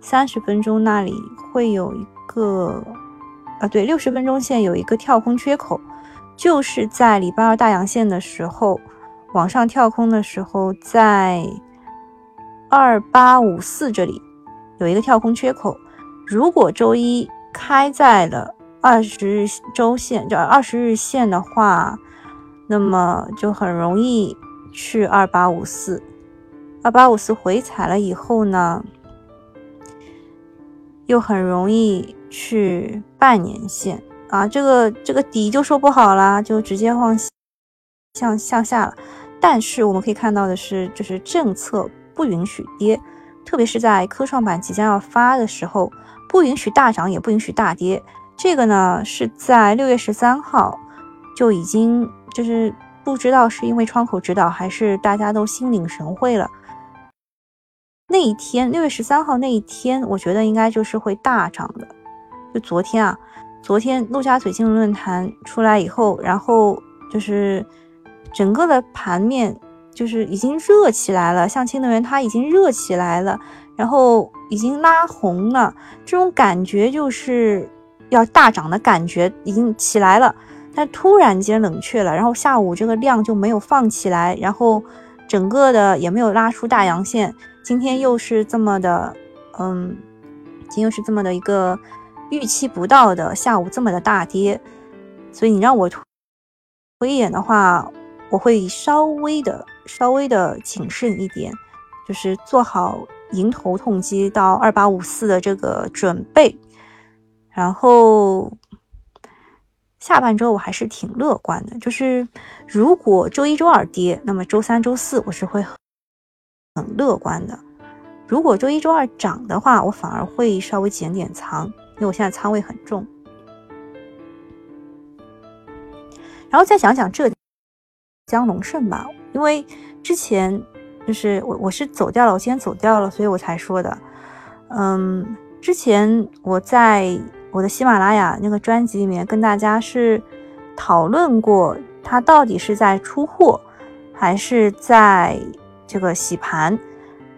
三十分钟那里会有一个啊，对，六十分钟线有一个跳空缺口，就是在礼拜二大阳线的时候往上跳空的时候，在二八五四这里有一个跳空缺口。如果周一开在了二十日周线，就二十日线的话，那么就很容易去二八五四。二八五四回踩了以后呢，又很容易去半年线啊，这个这个底就说不好啦，就直接往向向下了。但是我们可以看到的是，就是政策不允许跌，特别是在科创板即将要发的时候，不允许大涨，也不允许大跌。这个呢是在六月十三号就已经就是不知道是因为窗口指导，还是大家都心领神会了。那一天，六月十三号那一天，我觉得应该就是会大涨的。就昨天啊，昨天陆家嘴金融论坛出来以后，然后就是整个的盘面就是已经热起来了，像新能源它已经热起来了，然后已经拉红了，这种感觉就是要大涨的感觉已经起来了，但突然间冷却了，然后下午这个量就没有放起来，然后整个的也没有拉出大阳线。今天又是这么的，嗯，今天又是这么的一个预期不到的下午这么的大跌，所以你让我推演的话，我会稍微的稍微的谨慎一点，就是做好迎头痛击到二八五四的这个准备，然后下半周我还是挺乐观的，就是如果周一周二跌，那么周三周四我是会。很乐观的，如果周一周二涨的话，我反而会稍微减点仓，因为我现在仓位很重。然后再想想浙江龙盛吧，因为之前就是我我是走掉了，我今天走掉了，所以我才说的。嗯，之前我在我的喜马拉雅那个专辑里面跟大家是讨论过，它到底是在出货还是在。这个洗盘，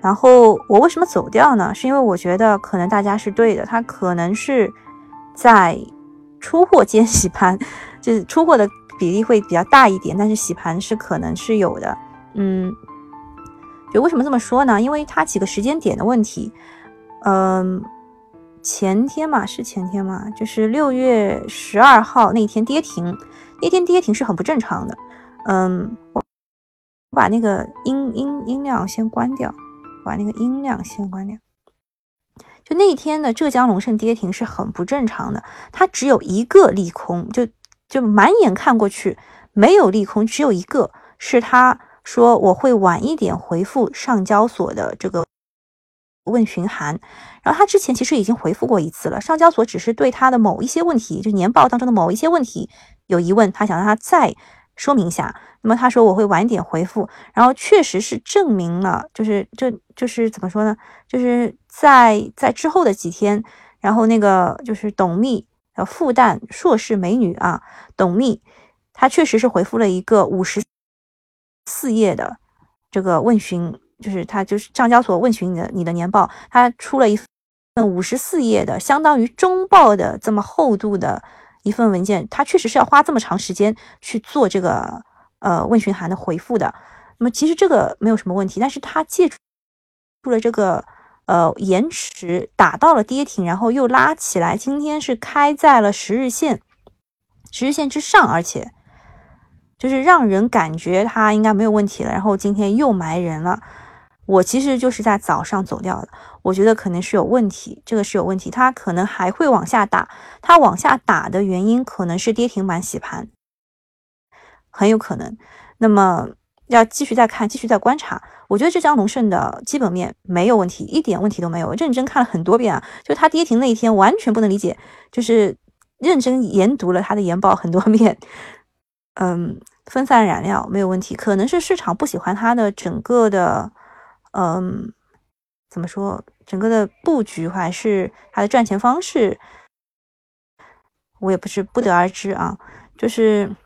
然后我为什么走掉呢？是因为我觉得可能大家是对的，它可能是在出货间洗盘，就是出货的比例会比较大一点，但是洗盘是可能是有的。嗯，就为什么这么说呢？因为它几个时间点的问题。嗯，前天嘛，是前天嘛，就是六月十二号那天跌停，那天跌停是很不正常的。嗯，我。把那个音音音量先关掉，把那个音量先关掉。就那天的浙江龙盛跌停是很不正常的，它只有一个利空，就就满眼看过去没有利空，只有一个是他说我会晚一点回复上交所的这个问询函，然后他之前其实已经回复过一次了，上交所只是对他的某一些问题，就年报当中的某一些问题有疑问，他想让他再。说明一下，那么他说我会晚点回复，然后确实是证明了，就是这就是怎么说呢？就是在在之后的几天，然后那个就是董秘呃复旦硕士美女啊，董秘，她确实是回复了一个五十四页的这个问询，就是他就是上交所问询你的你的年报，他出了一份五十四页的，相当于中报的这么厚度的。一份文件，她确实是要花这么长时间去做这个呃问询函的回复的。那么其实这个没有什么问题，但是它借助了这个呃延迟打到了跌停，然后又拉起来，今天是开在了十日线十日线之上，而且就是让人感觉它应该没有问题了，然后今天又埋人了。我其实就是在早上走掉的，我觉得可能是有问题，这个是有问题，它可能还会往下打，它往下打的原因可能是跌停板洗盘，很有可能。那么要继续再看，继续再观察。我觉得浙江龙盛的基本面没有问题，一点问题都没有。认真看了很多遍啊，就它跌停那一天完全不能理解，就是认真研读了它的研报很多遍。嗯，分散燃料没有问题，可能是市场不喜欢它的整个的。嗯，怎么说？整个的布局还是它的赚钱方式，我也不是不得而知啊。就是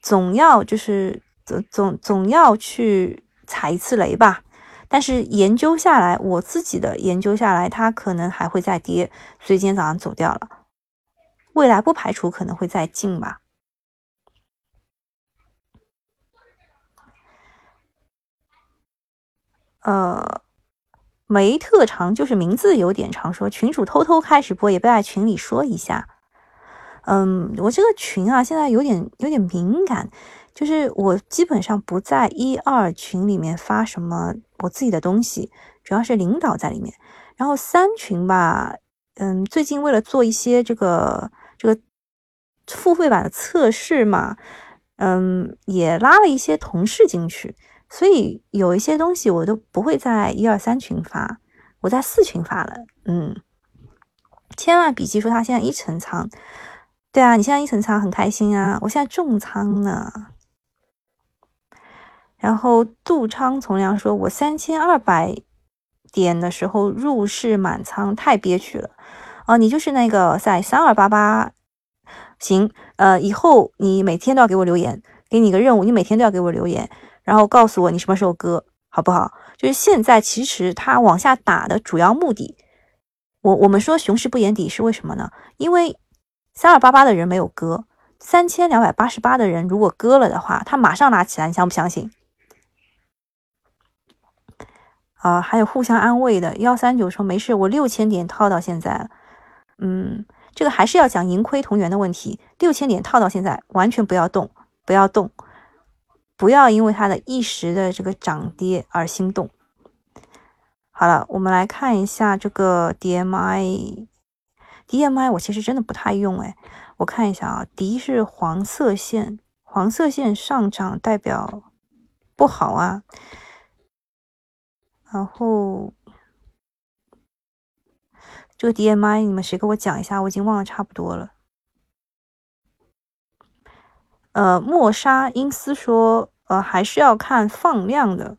总要就是总总总要去踩一次雷吧。但是研究下来，我自己的研究下来，它可能还会再跌，所以今天早上走掉了。未来不排除可能会再进吧。呃，没特长，就是名字有点长。说群主偷偷开直播，也不在群里说一下。嗯，我这个群啊，现在有点有点敏感，就是我基本上不在一二群里面发什么我自己的东西，主要是领导在里面。然后三群吧，嗯，最近为了做一些这个这个付费版的测试嘛，嗯，也拉了一些同事进去。所以有一些东西我都不会在一二三群发，我在四群发了。嗯，千万笔记说他现在一层仓，对啊，你现在一层仓很开心啊，我现在重仓呢。然后杜昌从良说，我三千二百点的时候入市满仓，太憋屈了。哦，你就是那个在三二八八，行，呃，以后你每天都要给我留言，给你个任务，你每天都要给我留言。然后告诉我你什么时候割，好不好？就是现在，其实它往下打的主要目的，我我们说熊市不言底是为什么呢？因为三二八八的人没有割，三千两百八十八的人如果割了的话，他马上拿起来，你相不相信？啊，还有互相安慰的幺三九说没事，我六千点套到现在。嗯，这个还是要讲盈亏同源的问题，六千点套到现在，完全不要动，不要动。不要因为它的一时的这个涨跌而心动。好了，我们来看一下这个 DMI。DMI 我其实真的不太用哎，我看一下啊，D 是黄色线，黄色线上涨代表不好啊。然后这个 DMI 你们谁给我讲一下？我已经忘了差不多了。呃，莫沙因斯说，呃，还是要看放量的。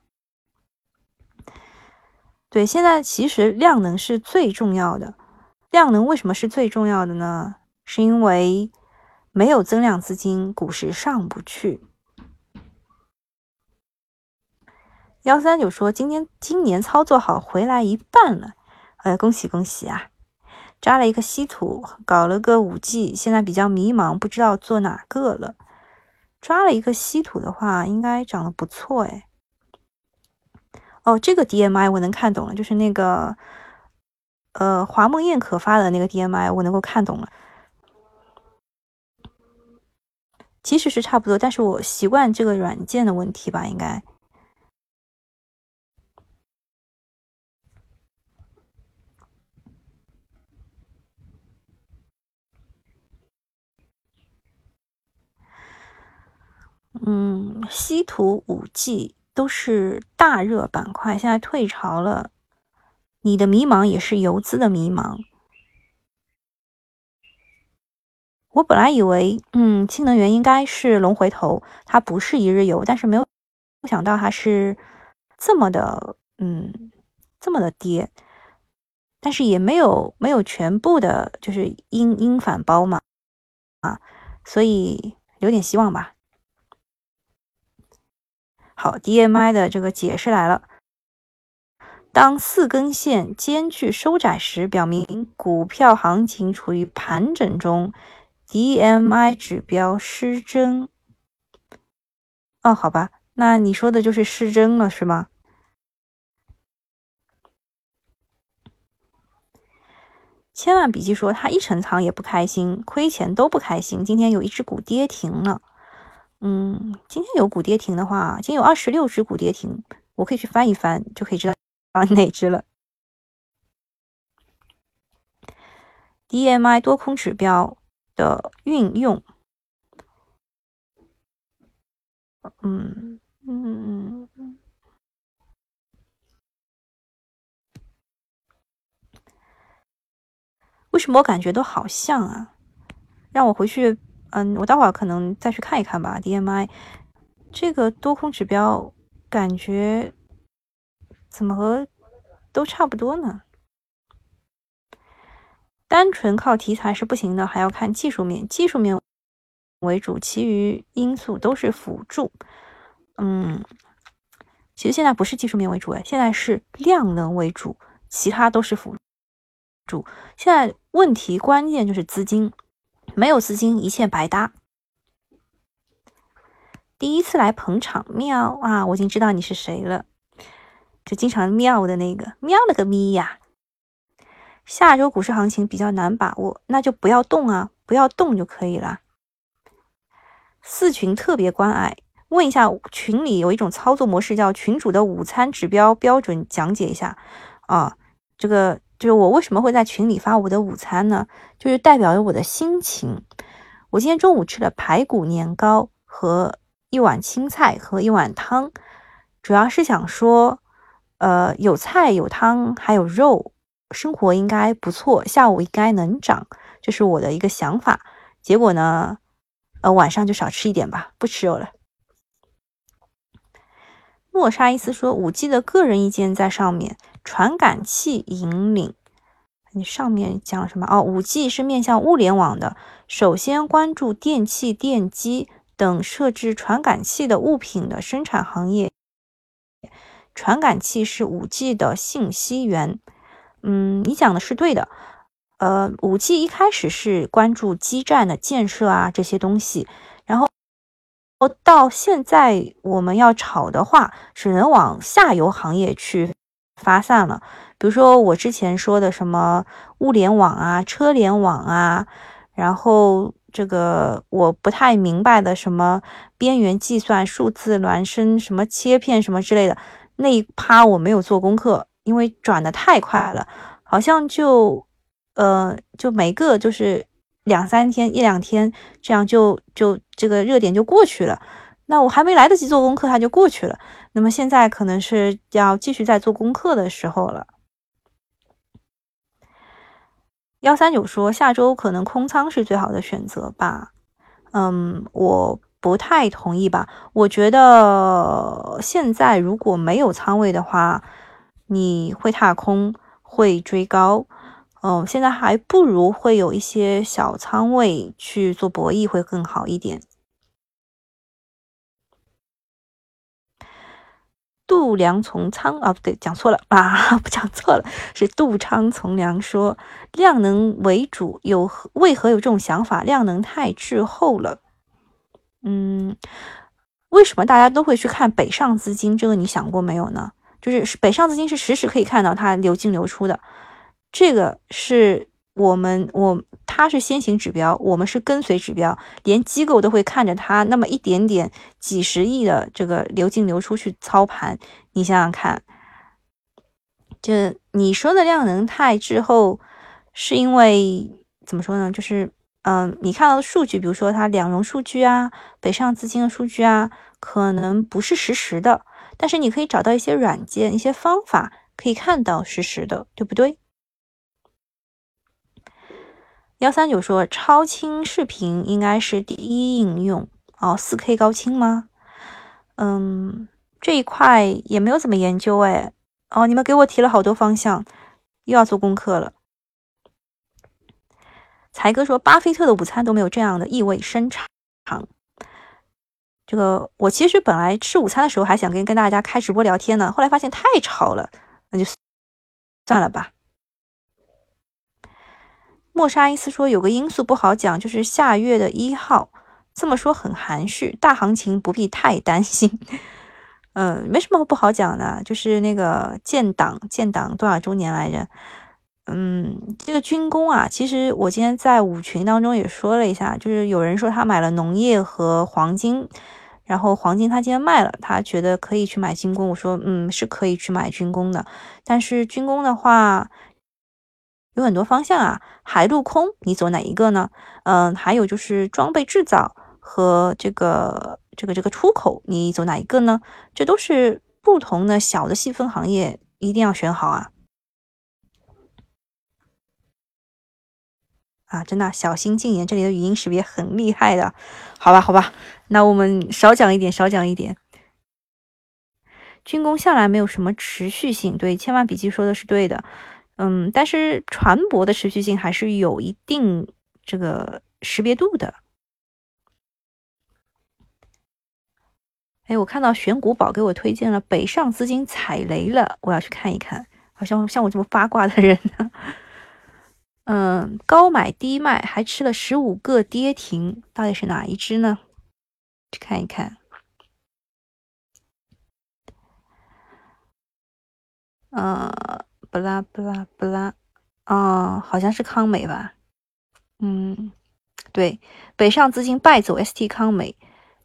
对，现在其实量能是最重要的。量能为什么是最重要的呢？是因为没有增量资金，股市上不去。幺三九说，今天今年操作好，回来一半了，哎，恭喜恭喜啊！扎了一个稀土，搞了个五 G，现在比较迷茫，不知道做哪个了。抓了一个稀土的话，应该涨得不错哎。哦，这个 DMI 我能看懂了，就是那个呃华梦燕可发的那个 DMI，我能够看懂了。其实是差不多，但是我习惯这个软件的问题吧，应该。嗯，稀土、五 G 都是大热板块，现在退潮了。你的迷茫也是游资的迷茫。我本来以为，嗯，氢能源应该是龙回头，它不是一日游，但是没有想到它是这么的，嗯，这么的跌。但是也没有没有全部的，就是阴阴反包嘛，啊，所以有点希望吧。好，DMI 的这个解释来了。当四根线间距收窄时，表明股票行情处于盘整中，DMI 指标失真。哦，好吧，那你说的就是失真了，是吗？千万笔记说他一成仓也不开心，亏钱都不开心。今天有一只股跌停了。嗯，今天有股跌停的话，今天有二十六只股跌停，我可以去翻一翻，就可以知道啊哪只了。DMI 多空指标的运用，嗯嗯嗯，为什么我感觉都好像啊？让我回去。嗯，我待会儿可能再去看一看吧。DMI 这个多空指标感觉怎么和都差不多呢？单纯靠题材是不行的，还要看技术面，技术面为主，其余因素都是辅助。嗯，其实现在不是技术面为主，哎，现在是量能为主，其他都是辅助。现在问题关键就是资金，没有资金一切白搭。第一次来捧场，喵啊！我已经知道你是谁了，就经常喵的那个，喵了个咪呀！下周股市行情比较难把握，那就不要动啊，不要动就可以了。四群特别关爱。问一下群里有一种操作模式叫群主的午餐指标标准讲解一下啊，这个就是我为什么会在群里发我的午餐呢？就是代表着我的心情。我今天中午吃了排骨年糕和一碗青菜和一碗汤，主要是想说，呃，有菜有汤还有肉，生活应该不错，下午应该能涨，这是我的一个想法。结果呢，呃，晚上就少吃一点吧，不吃肉了。莫沙伊斯说：“五 G 的个人意见在上面，传感器引领。你上面讲什么？哦，五 G 是面向物联网的，首先关注电器、电机等设置传感器的物品的生产行业。传感器是五 G 的信息源。嗯，你讲的是对的。呃，五 G 一开始是关注基站的建设啊这些东西，然后。”，到现在我们要炒的话，只能往下游行业去发散了。比如说我之前说的什么物联网啊、车联网啊，然后这个我不太明白的什么边缘计算、数字孪生、什么切片什么之类的那一趴我没有做功课，因为转的太快了，好像就呃就每个就是。两三天一两天，这样就就这个热点就过去了。那我还没来得及做功课，它就过去了。那么现在可能是要继续在做功课的时候了。幺三九说下周可能空仓是最好的选择吧？嗯，我不太同意吧。我觉得现在如果没有仓位的话，你会踏空，会追高。哦，现在还不如会有一些小仓位去做博弈会更好一点。度量从仓啊，不对，讲错了啊，不讲错了，是杜昌从良说量能为主，有为何有这种想法？量能太滞后了。嗯，为什么大家都会去看北上资金？这个你想过没有呢？就是北上资金是实时可以看到它流进流出的。这个是我们，我它是先行指标，我们是跟随指标，连机构都会看着它那么一点点几十亿的这个流进流出去操盘。你想想看，这你说的量能太滞后，是因为怎么说呢？就是嗯，你看到的数据，比如说它两融数据啊，北上资金的数据啊，可能不是实时的，但是你可以找到一些软件、一些方法，可以看到实时的，对不对？幺三九说，超清视频应该是第一应用哦，四 K 高清吗？嗯，这一块也没有怎么研究哎。哦，你们给我提了好多方向，又要做功课了。才哥说，巴菲特的午餐都没有这样的意味深长。这个我其实本来吃午餐的时候还想跟跟大家开直播聊天呢，后来发现太吵了，那就算了吧。莫沙伊斯说：“有个因素不好讲，就是下月的一号。这么说很含蓄，大行情不必太担心。嗯，没什么不好讲的，就是那个建党建党多少周年来着？嗯，这个军工啊，其实我今天在五群当中也说了一下，就是有人说他买了农业和黄金，然后黄金他今天卖了，他觉得可以去买军工。我说，嗯，是可以去买军工的，但是军工的话。”有很多方向啊，海陆空，你走哪一个呢？嗯，还有就是装备制造和这个这个这个出口，你走哪一个呢？这都是不同的小的细分行业，一定要选好啊！啊，真的小心禁言，这里的语音识别很厉害的，好吧，好吧，那我们少讲一点，少讲一点。军工向来没有什么持续性，对，千万笔记说的是对的。嗯，但是船舶的持续性还是有一定这个识别度的。哎，我看到选股宝给我推荐了北上资金踩雷了，我要去看一看。好像像我这么八卦的人呢，嗯，高买低卖还吃了十五个跌停，到底是哪一只呢？去看一看。呃，不拉不拉不拉，啊，好像是康美吧？嗯，对，北上资金败走 ST 康美。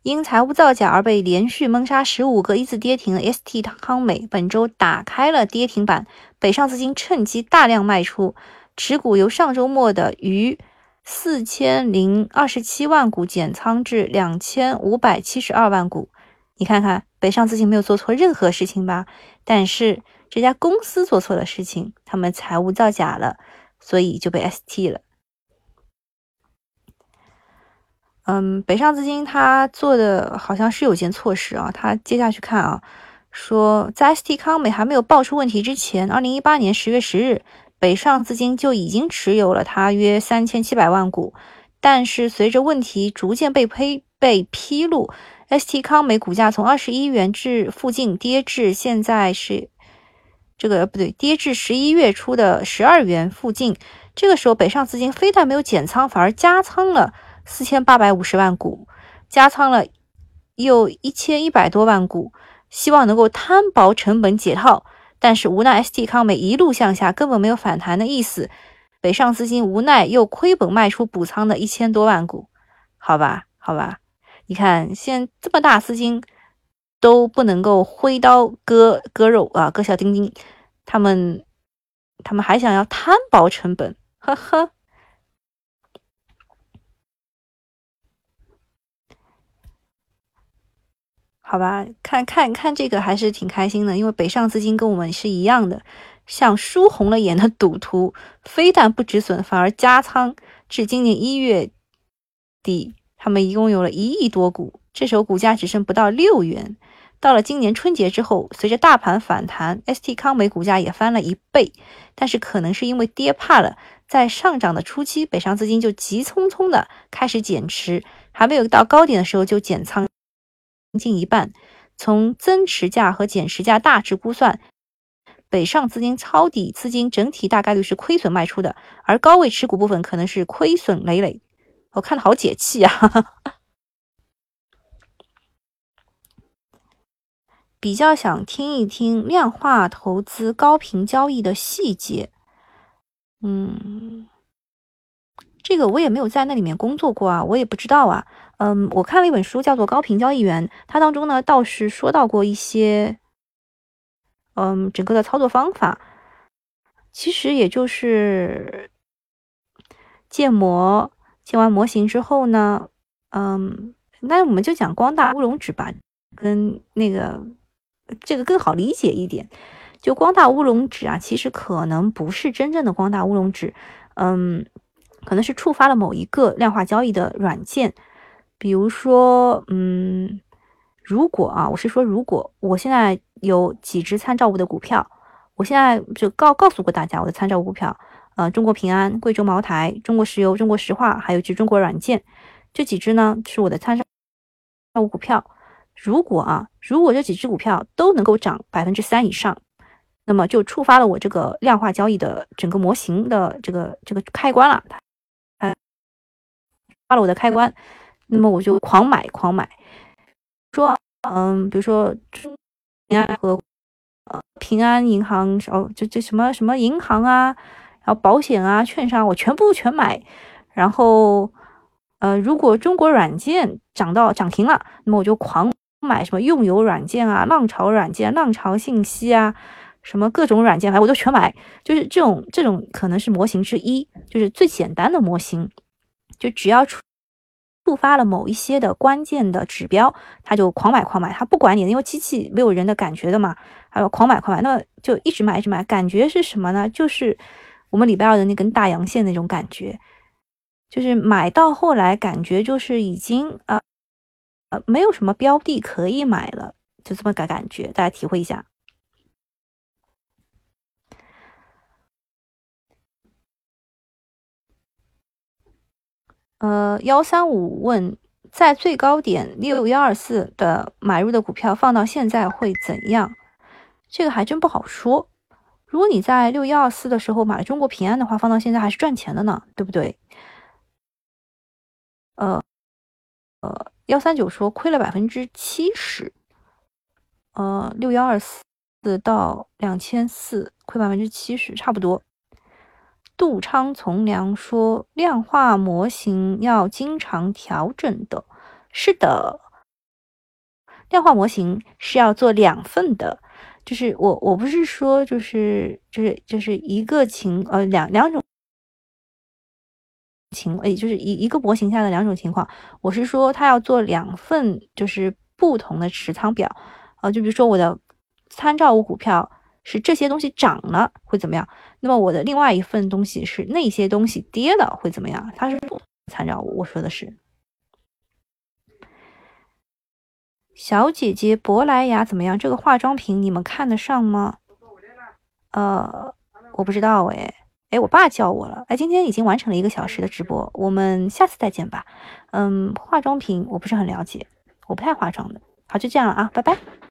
因财务造假而被连续蒙杀十五个一字跌停的 ST 康美，本周打开了跌停板，北上资金趁机大量卖出，持股由上周末的逾四千零二十七万股减仓至两千五百七十二万股。你看看，北上资金没有做错任何事情吧？但是这家公司做错了事情，他们财务造假了，所以就被 ST 了。嗯，北上资金他做的好像是有件错事啊。他接下去看啊，说在 ST 康美还没有爆出问题之前，二零一八年十月十日，北上资金就已经持有了它约三千七百万股。但是随着问题逐渐被披被披露，ST 康美股价从二十一元至附近跌至现在是这个不对，跌至十一月初的十二元附近。这个时候，北上资金非但没有减仓，反而加仓了。四千八百五十万股加仓了，又一千一百多万股，希望能够摊薄成本解套，但是无奈 ST 康美一路向下，根本没有反弹的意思。北上资金无奈又亏本卖出补仓的一千多万股，好吧，好吧，你看现这么大资金都不能够挥刀割割肉啊，割小丁丁，他们他们还想要摊薄成本，呵呵。好吧，看看看这个还是挺开心的，因为北上资金跟我们是一样的，像输红了眼的赌徒，非但不止损，反而加仓，至今年一月底，他们一共有了一亿多股，这时候股价只剩不到六元。到了今年春节之后，随着大盘反弹，ST 康美股价也翻了一倍，但是可能是因为跌怕了，在上涨的初期，北上资金就急匆匆的开始减持，还没有到高点的时候就减仓。近一半，从增持价和减持价大致估算，北上资金抄底资金整体大概率是亏损卖出的，而高位持股部分可能是亏损累累。我看的好解气啊！比较想听一听量化投资高频交易的细节。嗯，这个我也没有在那里面工作过啊，我也不知道啊。嗯，我看了一本书，叫做《高频交易员》，它当中呢倒是说到过一些，嗯，整个的操作方法，其实也就是建模，建完模型之后呢，嗯，那我们就讲光大乌龙指吧，跟那个这个更好理解一点。就光大乌龙指啊，其实可能不是真正的光大乌龙指，嗯，可能是触发了某一个量化交易的软件。比如说，嗯，如果啊，我是说，如果我现在有几只参照物的股票，我现在就告告诉过大家我的参照物股票，呃，中国平安、贵州茅台、中国石油、中国石化，还有一只中国软件，这几只呢是我的参照物股票。如果啊，如果这几只股票都能够涨百分之三以上，那么就触发了我这个量化交易的整个模型的这个这个开关了，它发了我的开关。那么我就狂买狂买，说，嗯，比如说平安和呃平安银行哦，这这什么什么银行啊，然后保险啊、券商，我全部全买。然后，呃，如果中国软件涨到涨停了，那么我就狂买什么用友软件啊、浪潮软件、浪潮信息啊，什么各种软件，反正我都全买。就是这种这种可能是模型之一，就是最简单的模型，就只要出。触发了某一些的关键的指标，他就狂买狂买，他不管你，因为机器没有人的感觉的嘛，还有狂买狂买，那就一直买一直买，感觉是什么呢？就是我们礼拜二的那根大阳线那种感觉，就是买到后来感觉就是已经呃呃没有什么标的可以买了，就这么个感觉，大家体会一下。呃，幺三五问在最高点六幺二四的买入的股票放到现在会怎样？这个还真不好说。如果你在六幺二四的时候买了中国平安的话，放到现在还是赚钱的呢，对不对？呃呃，幺三九说亏了百分之七十，呃，六幺二四到两千四亏百分之七十，差不多。杜昌从良说量化模型要经常调整的，是的，量化模型是要做两份的。就是我，我不是说，就是就是就是一个情呃两两种情，哎，就是一一个模型下的两种情况。我是说，他要做两份，就是不同的持仓表，呃，就比如说我的参照物股票是这些东西涨了会怎么样，那么我的另外一份东西是那些东西跌了会怎么样？它是不参照物，我说的是。小姐姐珀莱雅怎么样？这个化妆品你们看得上吗？呃，我不知道哎，哎，我爸叫我了。哎，今天已经完成了一个小时的直播，我们下次再见吧。嗯，化妆品我不是很了解，我不太化妆的。好，就这样了啊，拜拜。